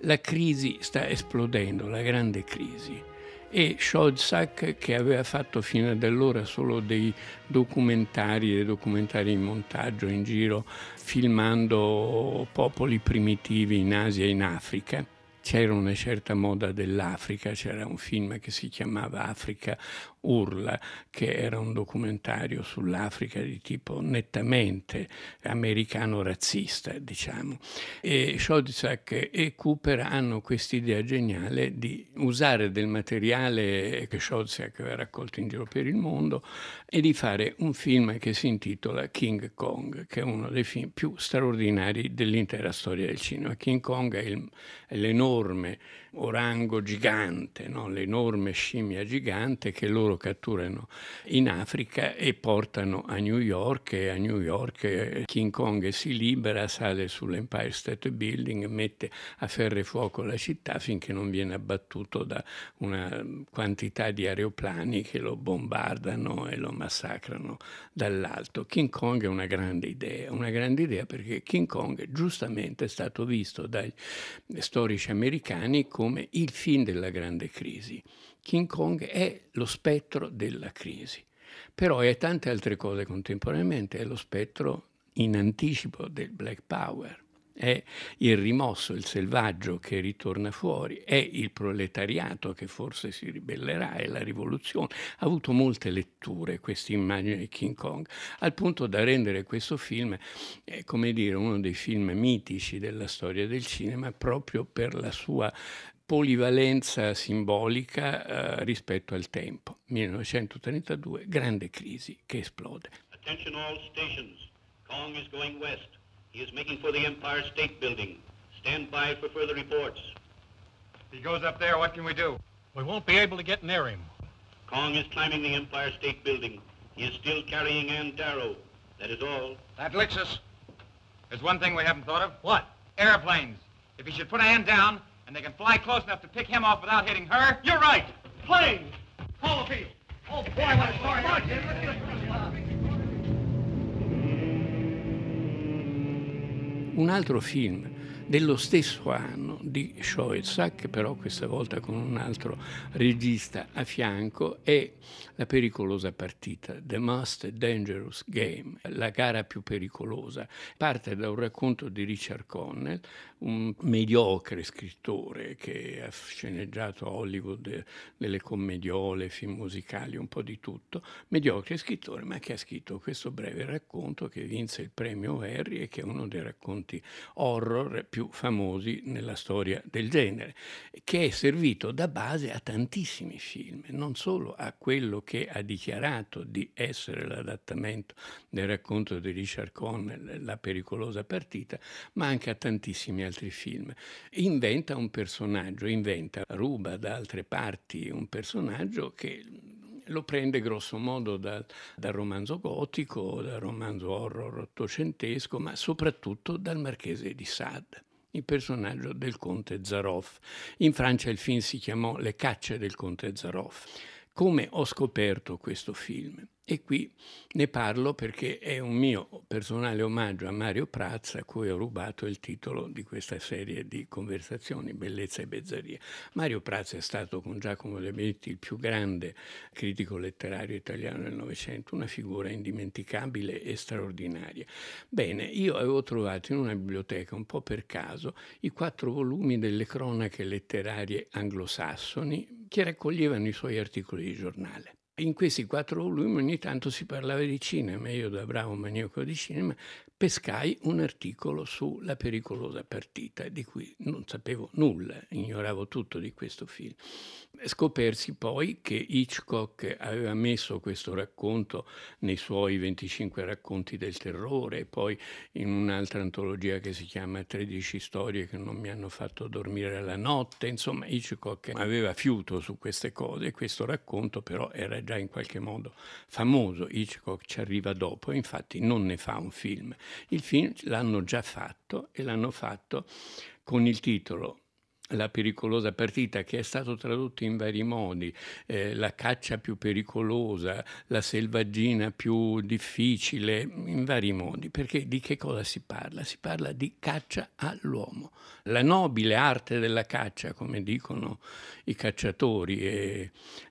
La crisi sta esplodendo, la grande crisi e Schodzak che aveva fatto fino ad allora solo dei documentari, dei documentari in montaggio in giro, filmando popoli primitivi in Asia e in Africa. C'era una certa moda dell'Africa, c'era un film che si chiamava Africa Urla, che era un documentario sull'Africa di tipo nettamente americano razzista, diciamo. E Schodzak e Cooper hanno quest'idea geniale di usare del materiale che Schodzak aveva raccolto in giro per il mondo e di fare un film che si intitola King Kong, che è uno dei film più straordinari dell'intera storia del cinema. King Kong è, il, è l'enorme orango gigante, no? l'enorme scimmia gigante che loro catturano in Africa e portano a New York e a New York eh, King Kong si libera, sale sull'Empire State Building, mette a ferro e fuoco la città finché non viene abbattuto da una quantità di aeroplani che lo bombardano e lo massacrano dall'alto. King Kong è una grande idea, una grande idea perché King Kong giustamente è stato visto dai storici americani come il film della grande crisi. King Kong è lo spettro della crisi, però è tante altre cose contemporaneamente, è lo spettro in anticipo del Black Power è il rimosso, il selvaggio che ritorna fuori, è il proletariato che forse si ribellerà, è la rivoluzione. Ha avuto molte letture questa immagine di King Kong, al punto da rendere questo film, eh, come dire, uno dei film mitici della storia del cinema proprio per la sua polivalenza simbolica eh, rispetto al tempo. 1932, grande crisi che esplode. Attention all stations. Kong is going west. He is making for the Empire State Building. Stand by for further reports. If he goes up there, what can we do? We won't be able to get near him. Kong is climbing the Empire State Building. He is still carrying Ann Darrow. That is all. That licks us. There's one thing we haven't thought of. What? Airplanes. If he should put Ann down, and they can fly close enough to pick him off without hitting her, you're right. Planes. Call the field. Oh, boy, what a story. Un altro film dello stesso anno di Schoetzak, però questa volta con un altro regista a fianco, è La pericolosa partita, The Most Dangerous Game, la gara più pericolosa. Parte da un racconto di Richard Connell, un mediocre scrittore che ha sceneggiato a Hollywood delle commediole, film musicali, un po' di tutto, mediocre scrittore, ma che ha scritto questo breve racconto che vinse il premio Harry e che è uno dei racconti horror più famosi nella storia del genere, che è servito da base a tantissimi film, non solo a quello che ha dichiarato di essere l'adattamento del racconto di Richard Connell, La pericolosa partita, ma anche a tantissimi altri film. Inventa un personaggio, inventa, ruba da altre parti un personaggio che lo prende grosso modo dal, dal, romanzo gotico, dal romanzo horror ottocentesco, ma soprattutto dal Marchese di Sade il personaggio del conte Zaroff. In Francia il film si chiamò Le cacce del conte Zaroff. Come ho scoperto questo film? E qui ne parlo perché è un mio personale omaggio a Mario Prazza, a cui ho rubato il titolo di questa serie di conversazioni, Bellezza e Bezzaria. Mario Prazza è stato con Giacomo De Benedetti il più grande critico letterario italiano del Novecento, una figura indimenticabile e straordinaria. Bene, io avevo trovato in una biblioteca, un po' per caso, i quattro volumi delle cronache letterarie anglosassoni che raccoglievano i suoi articoli di giornale. In questi quattro volumi ogni tanto si parlava di cinema, io da bravo maniaco di cinema pescai un articolo sulla pericolosa partita, di cui non sapevo nulla, ignoravo tutto di questo film. Scopersi poi che Hitchcock aveva messo questo racconto nei suoi 25 racconti del terrore, poi in un'altra antologia che si chiama 13 storie che non mi hanno fatto dormire la notte, insomma Hitchcock aveva fiuto su queste cose, questo racconto però era già in qualche modo famoso, Hitchcock ci arriva dopo, infatti non ne fa un film. Il film l'hanno già fatto e l'hanno fatto con il titolo la pericolosa partita che è stato tradotto in vari modi, eh, la caccia più pericolosa, la selvaggina più difficile, in vari modi, perché di che cosa si parla? Si parla di caccia all'uomo. La nobile arte della caccia, come dicono i cacciatori e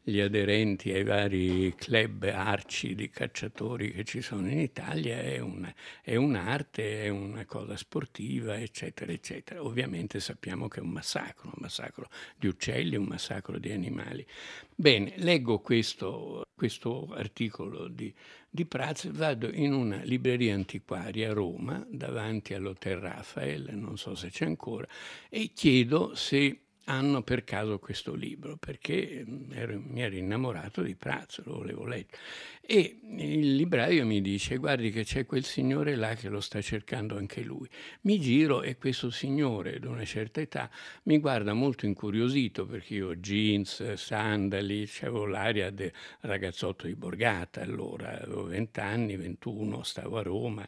gli aderenti ai vari club arci di cacciatori che ci sono in Italia, è, una, è un'arte, è una cosa sportiva, eccetera, eccetera. Ovviamente sappiamo che è un massacro un massacro di uccelli, un massacro di animali. Bene, leggo questo, questo articolo di, di Praz, vado in una libreria antiquaria a Roma, davanti all'Hotel Rafael, non so se c'è ancora, e chiedo se hanno per caso questo libro, perché mm, ero, mi ero innamorato di Prazzo, lo volevo leggere. E il libraio mi dice, guardi che c'è quel signore là che lo sta cercando anche lui. Mi giro e questo signore, di una certa età, mi guarda molto incuriosito, perché io ho jeans, sandali, avevo l'aria del ragazzotto di Borgata allora, avevo 20 anni, 21, stavo a Roma,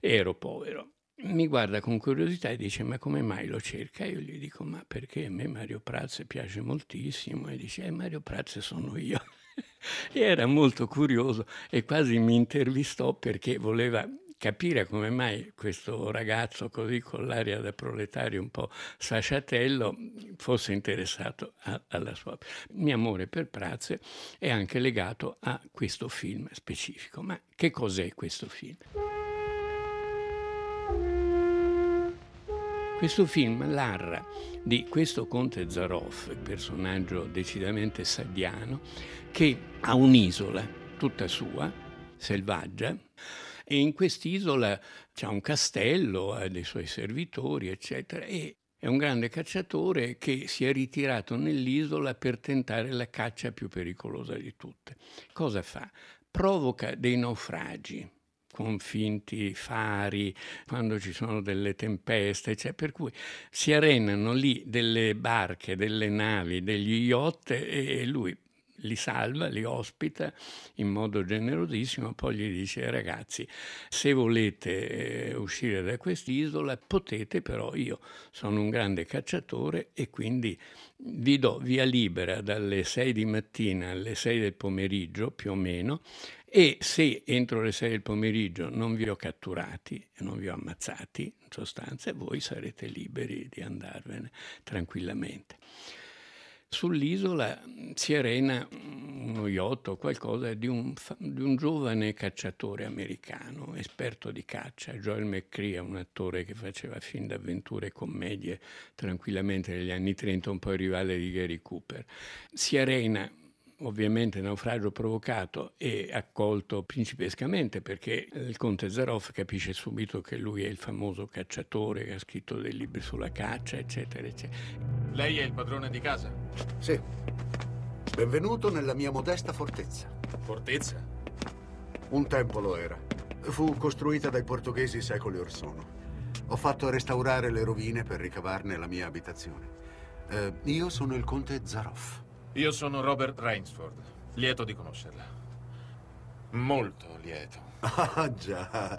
ero povero mi guarda con curiosità e dice ma come mai lo cerca? Io gli dico ma perché a me Mario Prazze piace moltissimo e dice eh Mario Prazze sono io. e era molto curioso e quasi mi intervistò perché voleva capire come mai questo ragazzo così con l'aria da proletario un po' sasciatello fosse interessato a, alla sua... Il mio amore per Prazze è anche legato a questo film specifico. Ma che cos'è questo film? Questo film narra di questo conte Zaroff, personaggio decisamente sadiano, che ha un'isola tutta sua, selvaggia, e in quest'isola c'è un castello, ha dei suoi servitori, eccetera, e È un grande cacciatore che si è ritirato nell'isola per tentare la caccia più pericolosa di tutte. Cosa fa? Provoca dei naufragi con finti fari, quando ci sono delle tempeste, cioè, per cui si arenano lì delle barche, delle navi, degli yacht e lui li salva, li ospita in modo generosissimo, poi gli dice ragazzi se volete eh, uscire da quest'isola potete, però io sono un grande cacciatore e quindi vi do via libera dalle 6 di mattina alle 6 del pomeriggio più o meno e se entro le 6 del pomeriggio non vi ho catturati e non vi ho ammazzati, in sostanza, voi sarete liberi di andarvene tranquillamente. Sull'isola si arena uno yacht o qualcosa di un, di un, giovane cacciatore americano, esperto di caccia. Joel McCrea, un attore che faceva film d'avventure e commedie tranquillamente negli anni 30, un po' il rivale di Gary Cooper. Si arena ovviamente naufragio provocato e accolto principescamente perché il conte Zaroff capisce subito che lui è il famoso cacciatore che ha scritto dei libri sulla caccia, eccetera, eccetera. Lei è il padrone di casa? Sì. Benvenuto nella mia modesta fortezza. Fortezza? Un tempo lo era. Fu costruita dai portoghesi secoli or sono. Ho fatto restaurare le rovine per ricavarne la mia abitazione. Eh, io sono il conte Zaroff. Io sono Robert Rainsford. Lieto di conoscerla. Molto lieto. Ah, già.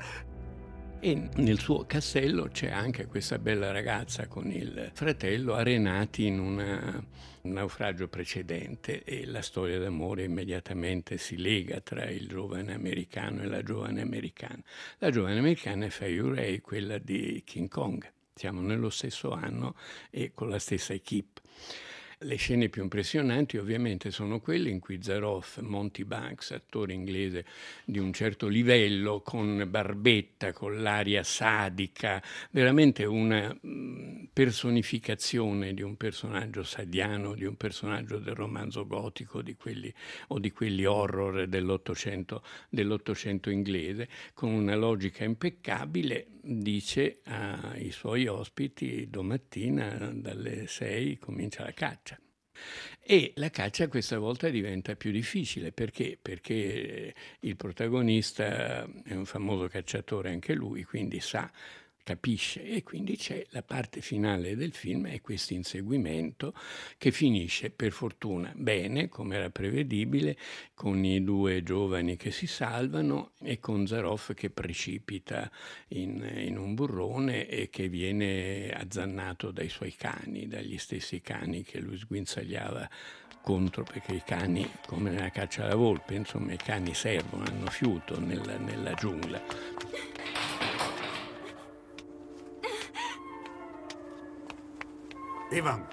E nel suo castello c'è anche questa bella ragazza con il fratello arenati in una, un naufragio precedente e la storia d'amore immediatamente si lega tra il giovane americano e la giovane americana. La giovane americana è Faye Ray, quella di King Kong. Siamo nello stesso anno e con la stessa equipe. Le scene più impressionanti ovviamente sono quelle in cui Zaroff, Monty Banks, attore inglese di un certo livello, con barbetta, con l'aria sadica, veramente una mm, personificazione di un personaggio sadiano, di un personaggio del romanzo gotico di quelli, o di quelli horror dell'Ottocento, dell'Ottocento inglese, con una logica impeccabile, dice ai suoi ospiti domattina dalle 6 comincia la caccia. E la caccia questa volta diventa più difficile perché? Perché il protagonista è un famoso cacciatore anche lui, quindi sa capisce. E quindi c'è la parte finale del film è questo inseguimento che finisce per fortuna bene come era prevedibile con i due giovani che si salvano e con Zaroff che precipita in, in un burrone e che viene azzannato dai suoi cani dagli stessi cani che lui sguinzagliava contro perché i cani come nella caccia alla volpe insomma i cani servono hanno fiuto nella, nella giungla Ivan.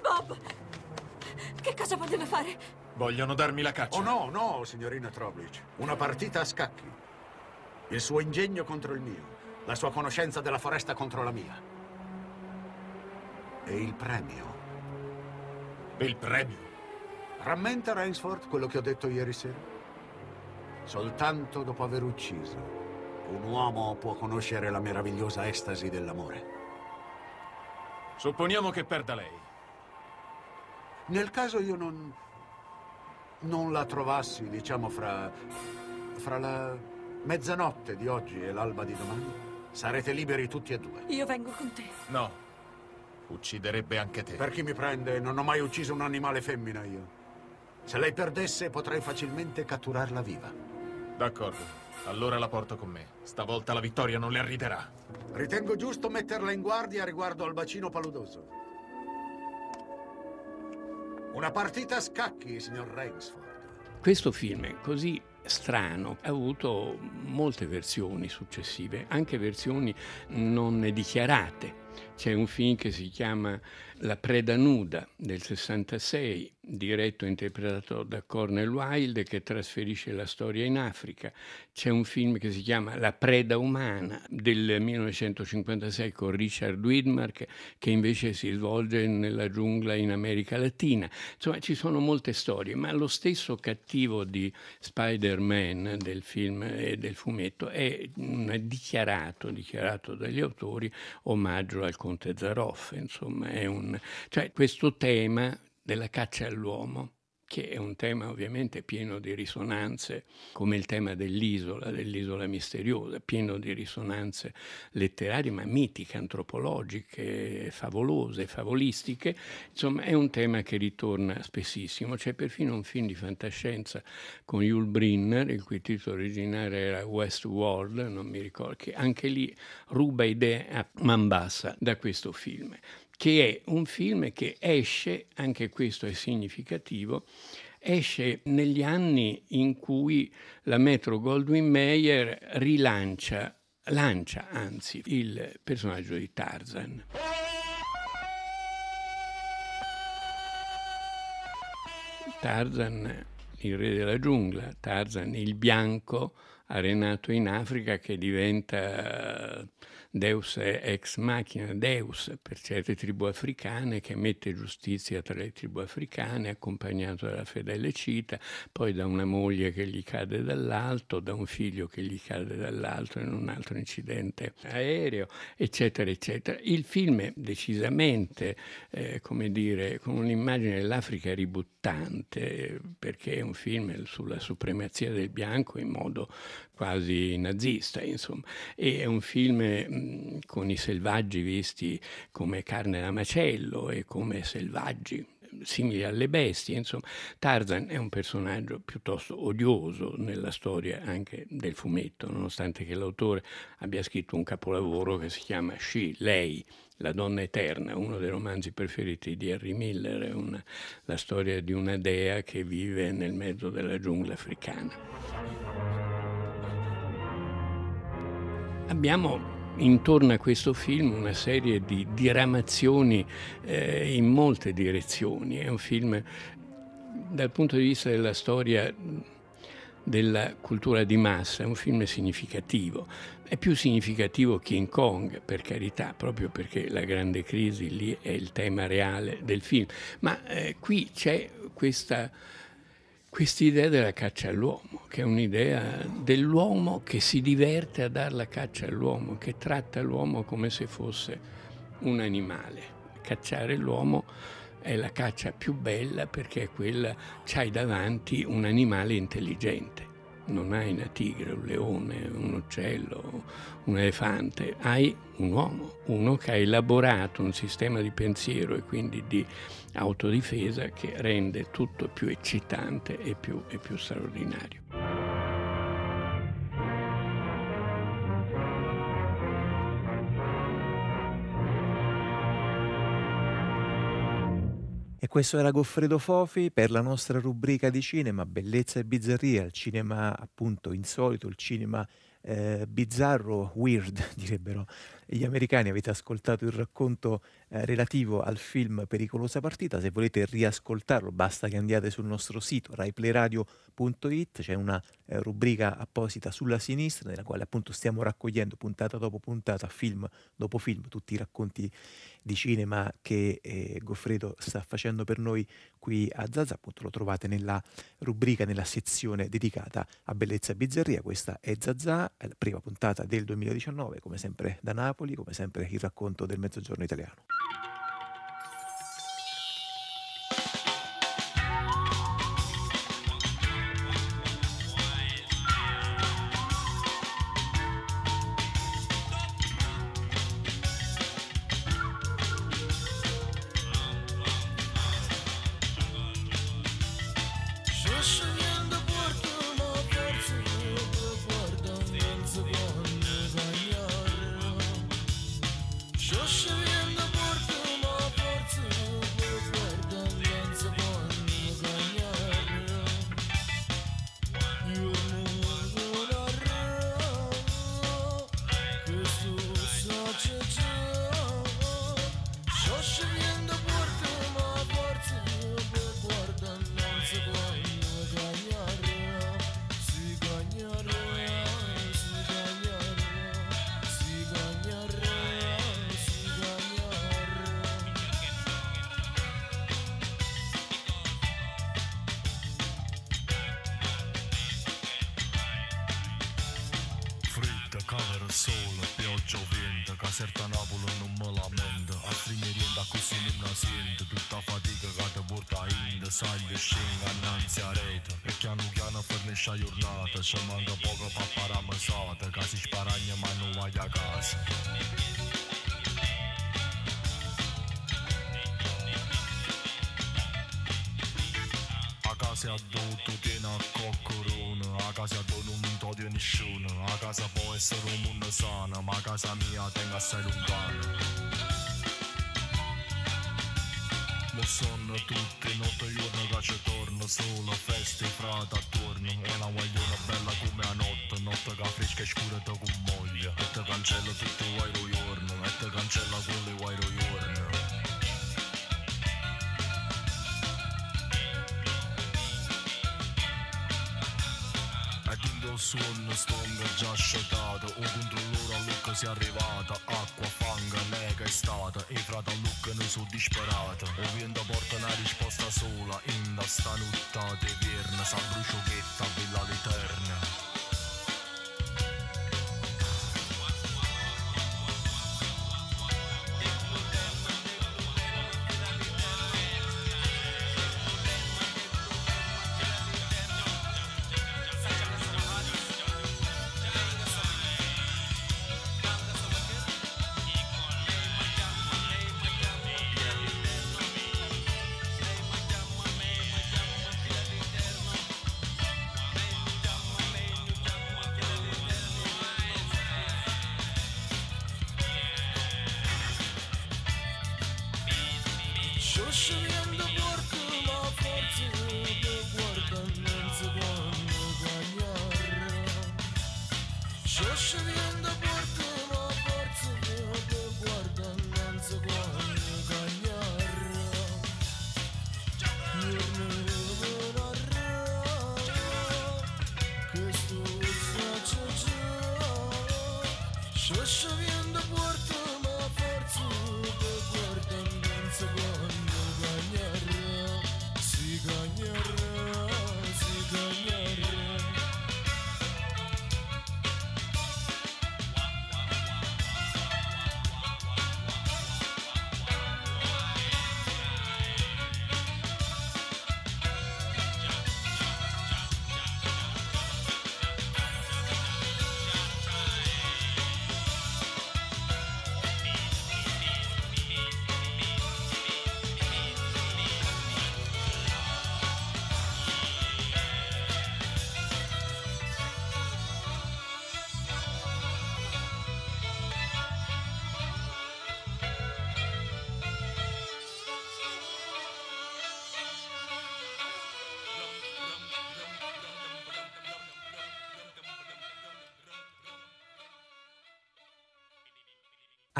Bob! Che cosa vogliono fare? Vogliono darmi la caccia. Oh no, no, signorina Troblic. Una partita a scacchi. Il suo ingegno contro il mio. La sua conoscenza della foresta contro la mia. E il premio. Il premio? Rammenta, Rainsford, quello che ho detto ieri sera? Soltanto dopo aver ucciso, un uomo può conoscere la meravigliosa estasi dell'amore. Supponiamo che perda lei. Nel caso io non... non la trovassi, diciamo, fra... fra la mezzanotte di oggi e l'alba di domani, sarete liberi tutti e due. Io vengo con te. No. Ucciderebbe anche te. Per chi mi prende, non ho mai ucciso un animale femmina io. Se lei perdesse, potrei facilmente catturarla viva. D'accordo. Allora la porto con me. Stavolta la vittoria non le arriderà. Ritengo giusto metterla in guardia riguardo al bacino paludoso. Una partita a scacchi, signor Rainsford. Questo film è così strano, ha avuto molte versioni successive, anche versioni non dichiarate. C'è un film che si chiama La preda nuda del 66, diretto e interpretato da Cornel Wilde che trasferisce la storia in Africa. C'è un film che si chiama La preda umana del 1956 con Richard Widmark che invece si svolge nella giungla in America Latina. Insomma, ci sono molte storie, ma lo stesso cattivo di Spider Man del film e del fumetto è dichiarato, dichiarato dagli autori, omaggio al conte Zaroff, insomma, è un, cioè questo tema della caccia all'uomo che è un tema ovviamente pieno di risonanze, come il tema dell'isola, dell'isola misteriosa, pieno di risonanze letterarie, ma mitiche, antropologiche, favolose, favolistiche. Insomma, è un tema che ritorna spessissimo. C'è perfino un film di fantascienza con Yul Brynner, il cui titolo originale era Westworld, non mi ricordo, che anche lì ruba idee a man bassa da questo film che è un film che esce, anche questo è significativo, esce negli anni in cui la Metro Goldwyn Mayer rilancia, lancia anzi, il personaggio di Tarzan. Tarzan, il re della giungla, Tarzan il bianco arenato in Africa che diventa Deus ex machina, Deus per certe tribù africane che mette giustizia tra le tribù africane accompagnato dalla fedele cita, poi da una moglie che gli cade dall'alto, da un figlio che gli cade dall'alto in un altro incidente aereo, eccetera, eccetera. Il film è decisamente, eh, come dire, con un'immagine dell'Africa ributtante, perché è un film sulla supremazia del bianco in modo quasi nazista, insomma. E è un film con i selvaggi visti come carne da macello e come selvaggi simili alle bestie, insomma, Tarzan è un personaggio piuttosto odioso nella storia anche del fumetto, nonostante che l'autore abbia scritto un capolavoro che si chiama She, lei, la donna eterna, uno dei romanzi preferiti di Harry Miller, è una, la storia di una dea che vive nel mezzo della giungla africana. Abbiamo intorno a questo film una serie di diramazioni eh, in molte direzioni. È un film dal punto di vista della storia della cultura di massa, è un film significativo. È più significativo King Kong, per carità, proprio perché la grande crisi lì è il tema reale del film. Ma eh, qui c'è questa quest'idea della caccia all'uomo, che è un'idea dell'uomo che si diverte a dare la caccia all'uomo, che tratta l'uomo come se fosse un animale. Cacciare l'uomo è la caccia più bella perché è quella, c'hai davanti un animale intelligente. Non hai una tigre, un leone, un uccello, un elefante, hai un uomo, uno che ha elaborato un sistema di pensiero e quindi di autodifesa che rende tutto più eccitante e più, e più straordinario. E questo era Goffredo Fofi per la nostra rubrica di cinema Bellezza e bizzarria, il cinema appunto insolito, il cinema eh, bizzarro, weird direbbero gli americani. Avete ascoltato il racconto eh, relativo al film Pericolosa Partita. Se volete riascoltarlo basta che andiate sul nostro sito raiplayradio.it, c'è una eh, rubrica apposita sulla sinistra nella quale appunto stiamo raccogliendo puntata dopo puntata, film dopo film, tutti i racconti di cinema che eh, Goffredo sta facendo per noi qui a Zazza, appunto lo trovate nella rubrica, nella sezione dedicata a bellezza e bizzarria. Questa è Zazza, la prima puntata del 2019, come sempre da Napoli, come sempre il racconto del mezzogiorno italiano. Casa tu tu tieni a coccorone, a casa tu non ti di nessuno, a casa può essere un mondo sano, ma a casa mia tengo assai lontano. Mo sono tutte notte giorno che ci torno, solo feste frate attorno, e la guagliona bella come a notte, notte che fresca e scura te con moglie, e te cancella tutto il guairo giorno, e te cancella quello guairo giorno. Suono stonga già sciatato Un controllore a Lucca si è arrivata Acqua, fanga, nega è stata E i frati a Lucca ne sono disperati O vento porta una risposta sola In da sta nottata di viernes Sa bruciochetta, villa l'eterna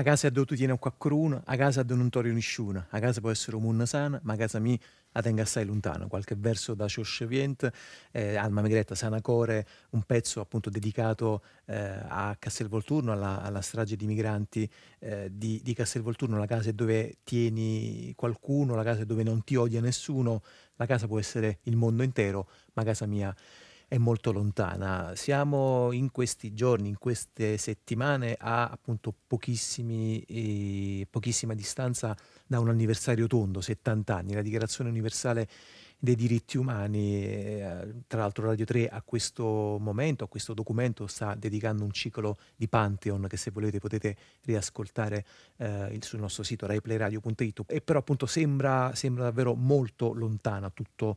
casa dove tu tieni un quacqueruno, a casa dove non tori nessuno, a casa può essere un munna sana, ma a casa mia la tengo assai lontano. Qualche verso da Cioscevient, eh, Alma Megretta, Sanacore, un pezzo appunto dedicato eh, a Castelvolturno, alla, alla strage di migranti eh, di, di Castelvolturno, la casa dove tieni qualcuno, la casa dove non ti odia nessuno, la casa può essere il mondo intero, ma casa mia è molto lontana. Siamo in questi giorni, in queste settimane a appunto eh, pochissima distanza da un anniversario tondo, 70 anni, la Dichiarazione Universale dei diritti umani. eh, tra l'altro Radio 3 a questo momento, a questo documento sta dedicando un ciclo di Pantheon che se volete potete riascoltare eh, sul nostro sito raiplayradio.it e però appunto sembra, sembra davvero molto lontana tutto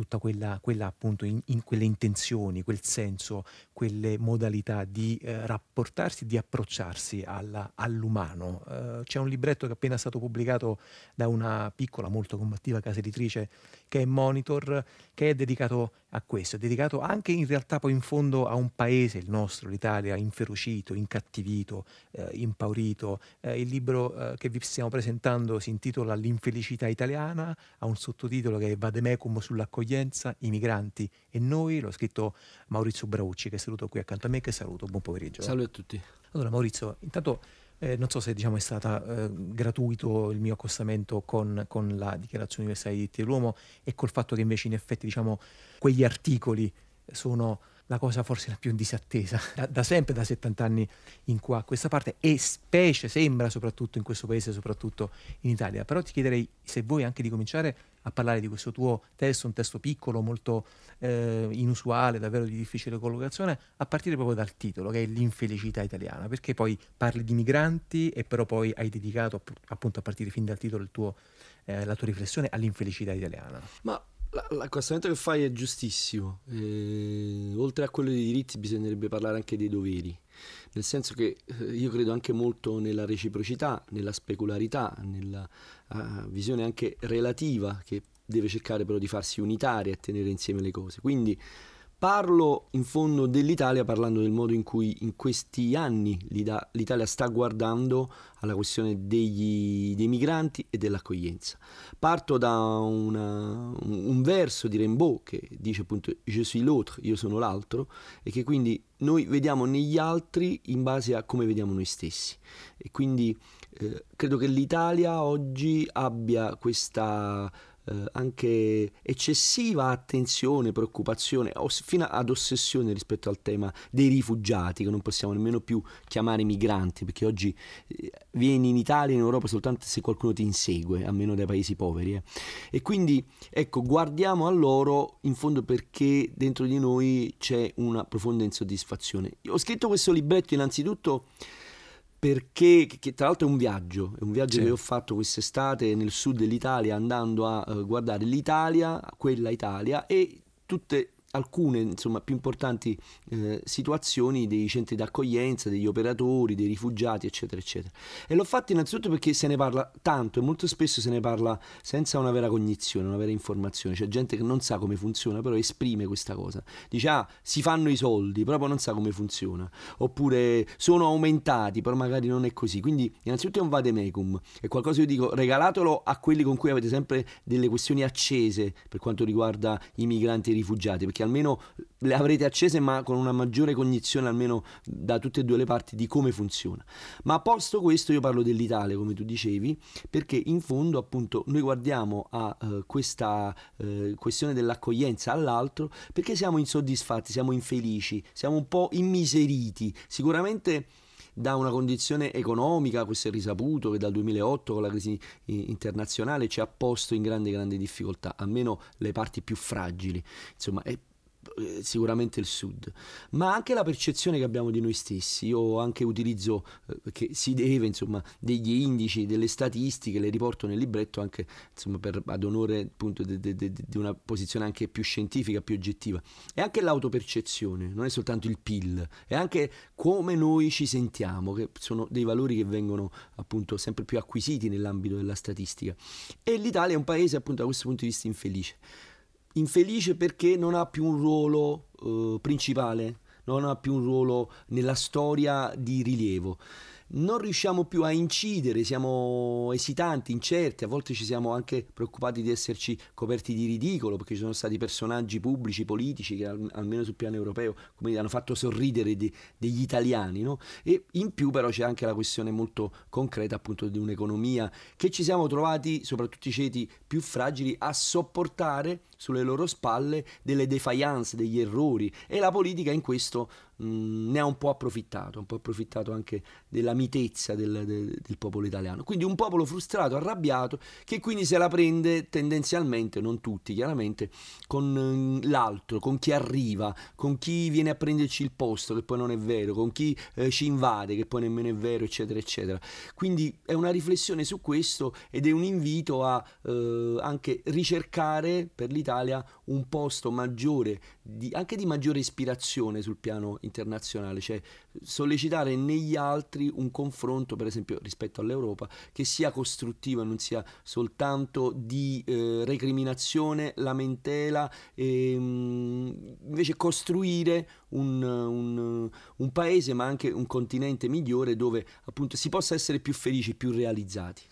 tutta quella, quella appunto in, in quelle intenzioni, quel senso, quelle modalità di eh, rapportarsi, di approcciarsi alla- all'umano. Eh, c'è un libretto che è appena stato pubblicato da una piccola, molto combattiva casa editrice che è Monitor, che è dedicato a questo, è dedicato anche in realtà poi in fondo a un paese, il nostro, l'Italia, inferocito, incattivito, eh, impaurito. Eh, il libro eh, che vi stiamo presentando si intitola L'infelicità italiana, ha un sottotitolo che è Vademecum sull'accoglienza, i migranti e noi, l'ho scritto Maurizio Braucci che saluto qui accanto a me, che saluto, buon pomeriggio. Salve a tutti. Allora Maurizio, intanto eh, non so se diciamo, è stato gratuito il mio accostamento con, con la Dichiarazione Universale dei diritti dell'uomo e col fatto che invece in effetti diciamo, quegli articoli sono la cosa forse la più disattesa da, da, sempre, da 70 anni in qua a questa parte e specie sembra soprattutto in questo paese, soprattutto in Italia. Però ti chiederei se vuoi anche di cominciare a parlare di questo tuo testo, un testo piccolo, molto eh, inusuale, davvero di difficile collocazione, a partire proprio dal titolo che è l'infelicità italiana, perché poi parli di migranti e però poi hai dedicato appunto a partire fin dal titolo tuo, eh, la tua riflessione all'infelicità italiana. Ma L'accostamento che fai è giustissimo. Eh, oltre a quello dei diritti bisognerebbe parlare anche dei doveri, nel senso che eh, io credo anche molto nella reciprocità, nella specularità, nella uh, visione anche relativa che deve cercare però di farsi unitaria e tenere insieme le cose. Quindi Parlo in fondo dell'Italia parlando del modo in cui in questi anni l'Italia sta guardando alla questione degli, dei migranti e dell'accoglienza. Parto da una, un, verso di Rimbaud che dice appunto Je suis l'autre, io sono l'altro, e che quindi noi vediamo negli altri in base a come vediamo noi stessi. E quindi eh, credo che l'Italia oggi abbia questa eh, anche eccessiva attenzione, preoccupazione, oss- fino ad ossessione rispetto al tema dei rifugiati, che non possiamo nemmeno più chiamare migranti, perché oggi eh, vieni in Italia in Europa soltanto se qualcuno ti insegue, almeno dai paesi poveri. Eh. E quindi, ecco, guardiamo a loro in fondo perché dentro di noi c'è una profonda insoddisfazione. Io ho scritto questo libretto innanzitutto perché che tra l'altro è un viaggio, è un viaggio sì. che ho fatto quest'estate nel sud dell'Italia andando a uh, guardare l'Italia, quella Italia e tutte alcune insomma, più importanti eh, situazioni dei centri d'accoglienza, degli operatori, dei rifugiati, eccetera, eccetera. E l'ho fatto innanzitutto perché se ne parla tanto e molto spesso se ne parla senza una vera cognizione, una vera informazione. C'è gente che non sa come funziona, però esprime questa cosa. Dice, ah, si fanno i soldi, però non sa come funziona. Oppure sono aumentati, però magari non è così. Quindi innanzitutto è un vademecum, è qualcosa che io dico, regalatelo a quelli con cui avete sempre delle questioni accese per quanto riguarda i migranti e i rifugiati, perché almeno le avrete accese ma con una maggiore cognizione almeno da tutte e due le parti di come funziona. Ma a posto questo io parlo dell'Italia come tu dicevi perché in fondo appunto noi guardiamo a uh, questa uh, questione dell'accoglienza all'altro perché siamo insoddisfatti, siamo infelici, siamo un po' immiseriti, sicuramente da una condizione economica, questo è risaputo, che dal 2008 con la crisi internazionale ci ha posto in grande grande difficoltà, almeno le parti più fragili. Insomma, è eh, sicuramente il sud, ma anche la percezione che abbiamo di noi stessi. Io anche utilizzo, eh, si deve, insomma, degli indici, delle statistiche, le riporto nel libretto anche, insomma, per, ad onore appunto di una posizione anche più scientifica, più oggettiva. E anche l'autopercezione, non è soltanto il PIL, è anche come noi ci sentiamo, che sono dei valori che vengono appunto sempre più acquisiti nell'ambito della statistica. E l'Italia è un paese appunto da questo punto di vista infelice infelice perché non ha più un ruolo eh, principale, non ha più un ruolo nella storia di rilievo non riusciamo più a incidere, siamo esitanti, incerti, a volte ci siamo anche preoccupati di esserci coperti di ridicolo perché ci sono stati personaggi pubblici, politici che almeno sul piano europeo come hanno fatto sorridere di, degli italiani no? e in più però c'è anche la questione molto concreta appunto di un'economia che ci siamo trovati, soprattutto i ceti più fragili, a sopportare sulle loro spalle delle defiance, degli errori e la politica in questo mh, ne ha un po' approfittato, un po' approfittato anche della mitezza del, del, del, popolo italiano. Quindi un popolo frustrato, arrabbiato, che quindi se la prende tendenzialmente, non tutti chiaramente, con l'altro, con chi arriva, con chi viene a prenderci il posto, che poi non è vero, con chi eh, ci invade, che poi nemmeno è vero, eccetera, eccetera. Quindi è una riflessione su questo ed è un invito a eh, anche ricercare per l'Italia un posto maggiore, di, anche di maggiore ispirazione sul piano internazionale, cioè sollecitare negli altri un confronto, per esempio rispetto all'Europa, che sia costruttivo e non sia soltanto di eh, recriminazione, lamentela, e, mh, mm, invece costruire un, un, un, paese ma anche un continente migliore dove appunto si possa essere più felici, più realizzati.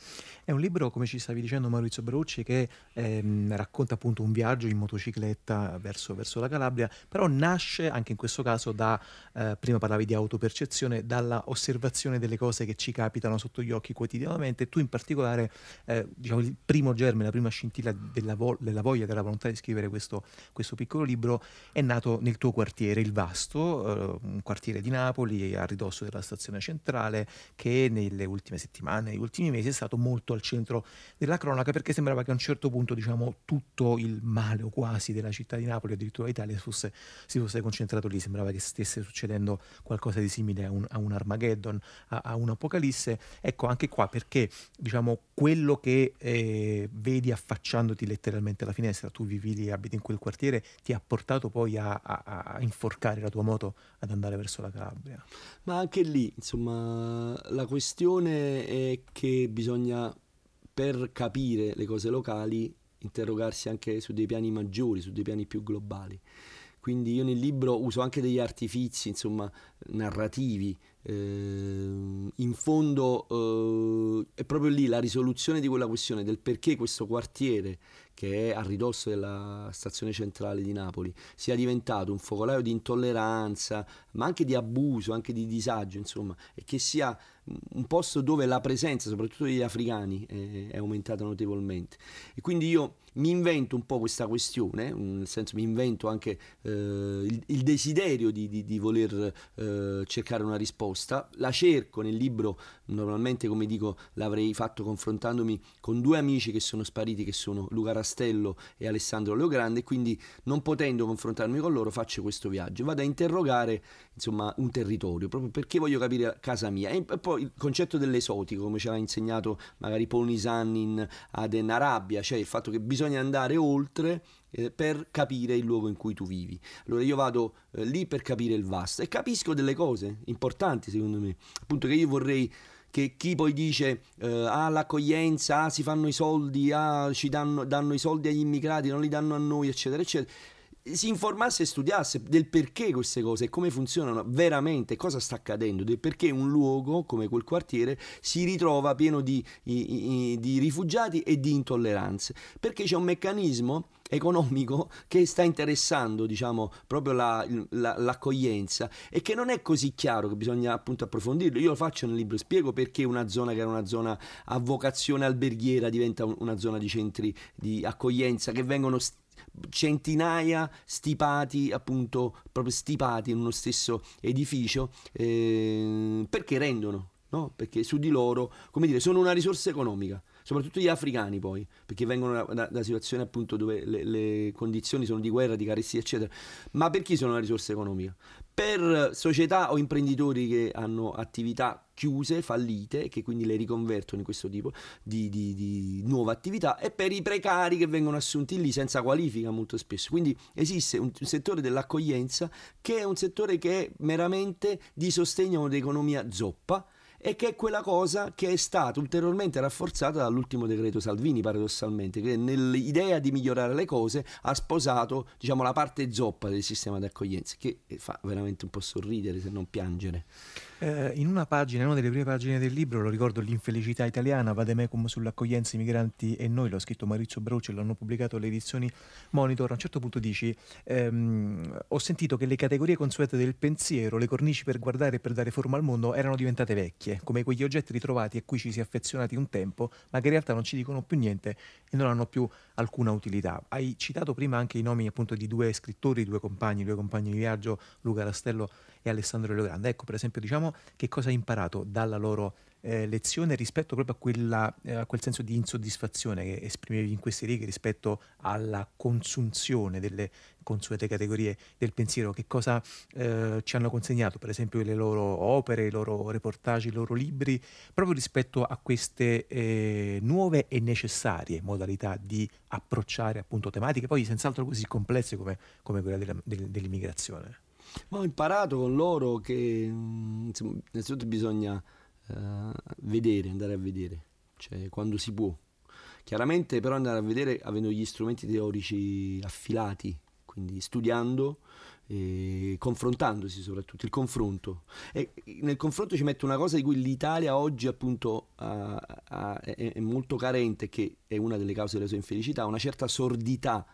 È un libro, come ci stavi dicendo Maurizio Brucci, che ehm, racconta appunto un viaggio in motocicletta verso, verso, la Calabria, però nasce anche in questo caso da, eh, prima parlavi di autopercezione, dalla osservazione delle cose che ci capitano sotto gli occhi quotidianamente. Tu in particolare, eh, diciamo, il primo germe, la prima scintilla della, vo- della voglia, della volontà di scrivere questo, questo, piccolo libro è nato nel tuo quartiere, il Vasto, eh, un quartiere di Napoli a ridosso della stazione centrale, che nelle ultime settimane, negli ultimi mesi è stato molto al centro della cronaca perché sembrava che a un certo punto diciamo, tutto il male o quasi della città di Napoli, addirittura d'Italia, fosse, si fosse concentrato lì, sembrava che stesse succedendo qualcosa di simile a un, a un Armageddon, a, a un'Apocalisse. Ecco, anche qua perché diciamo, quello che eh, vedi affacciandoti letteralmente alla finestra, tu vivi lì, abiti in quel quartiere, ti ha portato poi a, a inforcare la tua moto ad andare verso la Calabria. Ma anche lì, insomma, la questione è che bisogna, per capire le cose locali, interrogarsi anche su dei piani maggiori, su dei piani più globali. Quindi io nel libro uso anche degli artifici, insomma, narrativi. Eh, in fondo eh, è proprio lì la risoluzione di quella questione del perché questo quartiere che è a ridosso della stazione centrale di Napoli, sia diventato un focolaio di intolleranza, ma anche di abuso, anche di disagio, insomma, e che sia un posto dove la presenza, soprattutto degli africani, è, aumentata notevolmente. E quindi io mi invento un po' questa questione, nel senso mi invento anche eh, il, il, desiderio di, di, di voler eh, cercare una risposta, la cerco nel libro, normalmente come dico l'avrei fatto confrontandomi con due amici che sono spariti, che sono Luca Rastello e Alessandro Leogrande, quindi non potendo confrontarmi con loro faccio questo viaggio, vado a interrogare insomma un territorio, proprio perché voglio capire casa mia. E poi il concetto dell'esotico, come ci aveva insegnato magari Paul Nisan in Aden Arabia, cioè il fatto che bisogna andare oltre eh, per capire il luogo in cui tu vivi. Allora io vado eh, lì per capire il vasto e capisco delle cose importanti secondo me, appunto che io vorrei che chi poi dice eh, ah l'accoglienza, ah si fanno i soldi, ah ci danno, danno i soldi agli immigrati, non li danno a noi, eccetera, eccetera si informasse e studiasse del perché queste cose e come funzionano veramente, cosa sta accadendo, del perché un luogo come quel quartiere si ritrova pieno di, di, di rifugiati e di intolleranze, perché c'è un meccanismo economico che sta interessando diciamo proprio la, la, l'accoglienza e che non è così chiaro che bisogna appunto approfondirlo. Io lo faccio nel libro spiego perché una zona che era una zona a vocazione alberghiera diventa una zona di centri di accoglienza che vengono st- centinaia stipati, appunto, proprio stipati in uno stesso edificio, eh, perché rendono, no? Perché su di loro, come dire, sono una risorsa economica soprattutto gli africani poi, perché vengono da, da situazioni appunto dove le, le, condizioni sono di guerra, di carestia, eccetera. Ma per chi sono una risorsa economica? Per società o imprenditori che hanno attività chiuse, fallite, che quindi le riconvertono in questo tipo di, di, di nuova attività, e per i precari che vengono assunti lì senza qualifica molto spesso. Quindi esiste un, settore dell'accoglienza che è un settore che è meramente di sostegno all'economia zoppa, e che è quella cosa che è stata ulteriormente rafforzata dall'ultimo decreto Salvini, paradossalmente, che nell'idea di migliorare le cose ha sposato diciamo, la parte zoppa del sistema di accoglienza, che fa veramente un po' sorridere se non piangere. Eh, in una pagina, in una delle prime pagine del libro, lo ricordo, L'infelicità italiana, Vademecum sull'accoglienza, i migranti e noi, l'ho scritto Maurizio Brucci, l'hanno pubblicato le edizioni Monitor, a un certo punto dici, ehm, ho sentito che le categorie consuete del pensiero, le cornici per guardare e per dare forma al mondo, erano diventate vecchie, come quegli oggetti ritrovati a cui ci si è affezionati un tempo, ma che in realtà non ci dicono più niente e non hanno più alcuna utilità. Hai citato prima anche i nomi appunto di due scrittori, due compagni, due compagni di viaggio, Luca Rastello e Alessandro Leogrande. Ecco, per esempio, diciamo che cosa hai imparato dalla loro eh, lezione rispetto proprio a, quella, eh, a, quel senso di insoddisfazione che esprimevi in queste righe rispetto alla consunzione delle consuete categorie del pensiero, che cosa eh, ci hanno consegnato, per esempio le loro opere, i loro reportage, i loro libri, proprio rispetto a queste eh, nuove e necessarie modalità di approcciare appunto tematiche, poi senz'altro così complesse come, come quella della, del, dell'immigrazione. Ma ho imparato con loro che mm, insomma, innanzitutto bisogna uh, vedere, andare a vedere, cioè quando si può. Chiaramente però andare a vedere avendo gli strumenti teorici affilati, quindi studiando e confrontandosi soprattutto, il confronto. E nel confronto ci mette una cosa di cui l'Italia oggi appunto ha, ha, è, è, molto carente, che è una delle cause della sua infelicità, una certa sordità,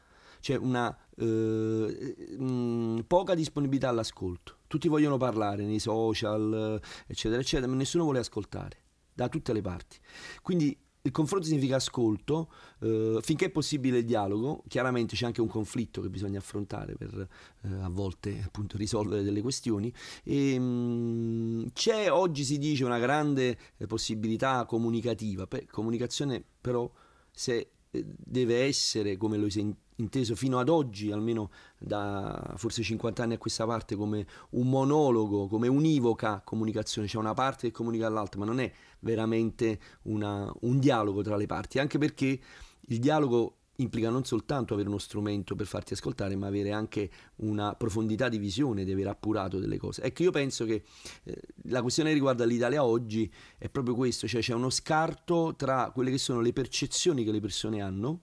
cioè una eh, mh, mm, poca disponibilità all'ascolto. Tutti vogliono parlare nei social, eccetera, eccetera, ma nessuno vuole ascoltare da tutte le parti. Quindi il confronto significa ascolto, eh, finché è possibile il dialogo, chiaramente c'è anche un conflitto che bisogna affrontare per eh, a volte appunto risolvere delle questioni e mh, mm, c'è oggi si dice una grande eh, possibilità comunicativa, per, comunicazione però se eh, deve essere come lo si inteso fino ad oggi, almeno da forse 50 anni a questa parte, come un monologo, come univoca comunicazione, c'è una parte che comunica all'altra, ma non è veramente una, un dialogo tra le parti, anche perché il dialogo implica non soltanto avere uno strumento per farti ascoltare, ma avere anche una profondità di visione, di aver appurato delle cose. Ecco, io penso che eh, la questione che riguarda l'Italia oggi è proprio questo, cioè c'è uno scarto tra quelle che sono le percezioni che le persone hanno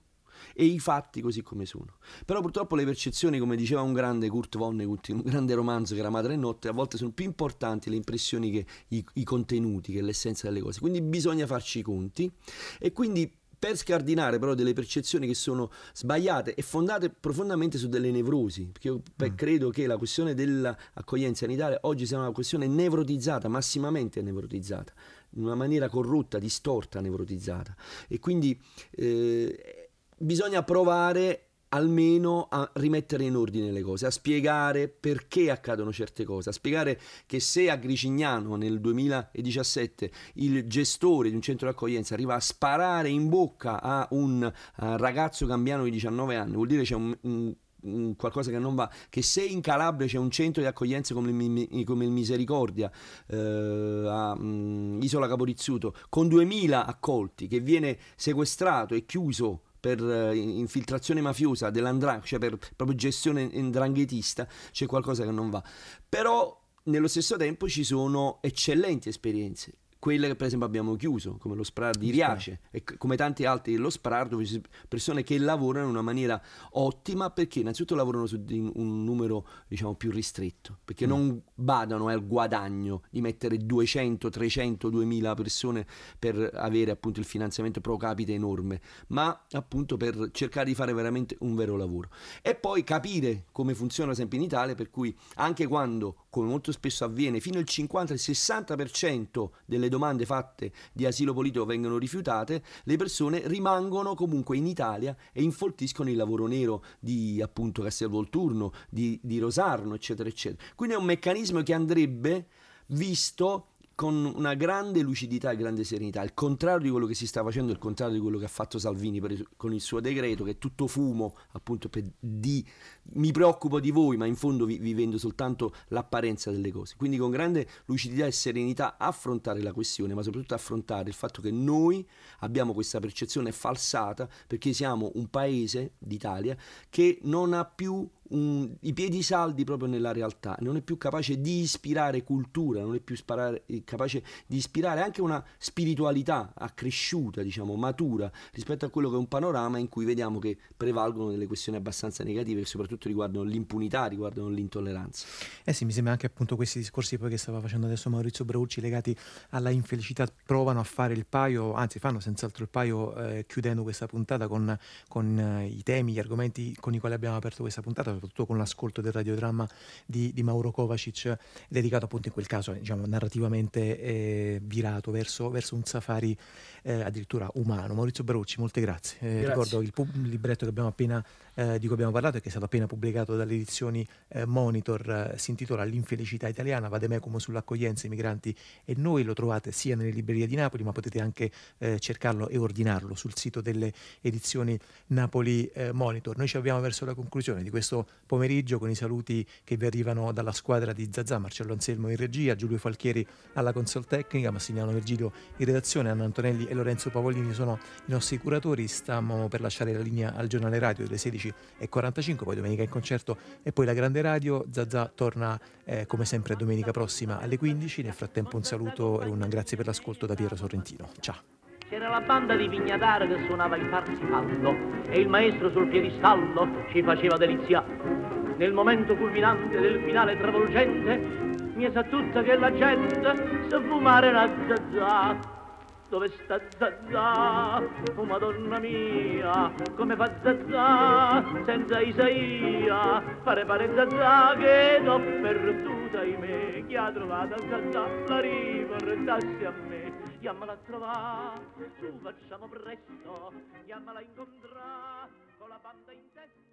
e i fatti così come sono. Però purtroppo le percezioni, come diceva un grande Kurt Vonnegut un grande romanzo che era Madre e Notte, a volte sono più importanti le impressioni che i, i contenuti, che l'essenza delle cose. Quindi bisogna farci i conti e quindi per scardinare però delle percezioni che sono sbagliate e fondate profondamente su delle nevrosi, perché io mm. credo che la questione dell'accoglienza in Italia oggi sia una questione nevrotizzata, massimamente nevrotizzata, in una maniera corrotta, distorta, nevrotizzata. E quindi eh, bisogna provare almeno a rimettere in ordine le cose, a spiegare perché accadono certe cose, a spiegare che se a Gricignano nel 2017 il gestore di un centro di accoglienza arriva a sparare in bocca a un ragazzo cambiano di 19 anni, vuol dire c'è un, un qualcosa che non va che se in Calabria c'è un centro di accoglienza come il, come il Misericordia eh, a um, Isola Caporizzuto con 2000 accolti che viene sequestrato e chiuso per uh, infiltrazione mafiosa dell'andrangheta, cioè per proprio gestione indranghetista, c'è qualcosa che non va. Però nello stesso tempo ci sono eccellenti esperienze quelle che per esempio abbiamo chiuso, come lo SPRAR di Riace e come tanti altri dello SPRAR, dove ci sono persone che lavorano in una maniera ottima perché innanzitutto lavorano su un numero diciamo più ristretto, perché mm. non badano al guadagno di mettere 200, 300, 2000 persone per avere appunto il finanziamento pro capite enorme, ma appunto per cercare di fare veramente un vero lavoro. E poi capire come funziona sempre in Italia, per cui anche quando, come molto spesso avviene, fino al 50-60% delle domande fatte di asilo politico vengono rifiutate, le persone rimangono comunque in Italia e infoltiscono il lavoro nero di appunto Castelvolturno, di, di Rosarno, eccetera, eccetera. Quindi è un meccanismo che andrebbe visto con una grande lucidità e grande serenità, il contrario di quello che si sta facendo, il contrario di quello che ha fatto Salvini per, con il suo decreto, che è tutto fumo, appunto, per, di mi preoccupo di voi, ma in fondo vi, vi, vendo soltanto l'apparenza delle cose. Quindi con grande lucidità e serenità affrontare la questione, ma soprattutto affrontare il fatto che noi abbiamo questa percezione falsata perché siamo un paese d'Italia che non ha più un, i piedi saldi proprio nella realtà, non è più capace di ispirare cultura, non è più sparare, è capace di ispirare anche una spiritualità accresciuta, diciamo, matura rispetto a quello che è un panorama in cui vediamo che prevalgono delle questioni abbastanza negative che soprattutto riguardano l'impunità, riguardano l'intolleranza. Eh sì, mi sembra anche appunto questi discorsi poi che stava facendo adesso Maurizio Braucci legati alla infelicità provano a fare il paio, anzi fanno senz'altro il paio eh, chiudendo questa puntata con, con eh, i temi, gli argomenti con i quali abbiamo aperto questa puntata soprattutto con l'ascolto del radiodramma di, di Mauro Kovacic, dedicato appunto in quel caso diciamo, narrativamente eh, virato verso, verso, un safari eh, addirittura umano. Maurizio Barucci, molte grazie. Eh, grazie. Ricordo il, pub- il libretto appena, eh, di cui abbiamo parlato e che è stato appena pubblicato dalle edizioni eh, Monitor, si intitola L'infelicità italiana, Vademecum sull'accoglienza ai migranti e noi lo trovate sia nelle librerie di Napoli, ma potete anche cercarlo e ordinarlo sul sito delle edizioni Napoli Monitor. Noi ci avviamo verso la conclusione di questo pomeriggio con i saluti che vi arrivano dalla squadra di Zazà, Marcello Anselmo in regia, Giulio Falchieri alla console tecnica, Massimiliano Virgilio in redazione, Anna Antonelli e Lorenzo Pavolini sono i nostri curatori, stiamo per lasciare la linea al giornale radio delle 16.45, poi domenica in concerto e poi la grande radio, Zazà torna eh, come sempre domenica prossima alle 15, nel frattempo un saluto e un grazie per l'ascolto da Piero Sorrentino, ciao! C'era la banda di Vignadara che suonava il parsifallo e il maestro sul piedistallo ci faceva delizia. Nel momento culminante del finale travolgente mi sa tutta che la gente sa fumare la zazà. Dove sta Zazà? Oh madonna mia, come fa Zazà senza Isaia? Pare pare Zazà che l'ho perduta, ahimè. Chi ha trovato Zazà la riportassi a me. Chiamala a trovare, su facciamo presto, chiamala a incontrare con la banda in testa.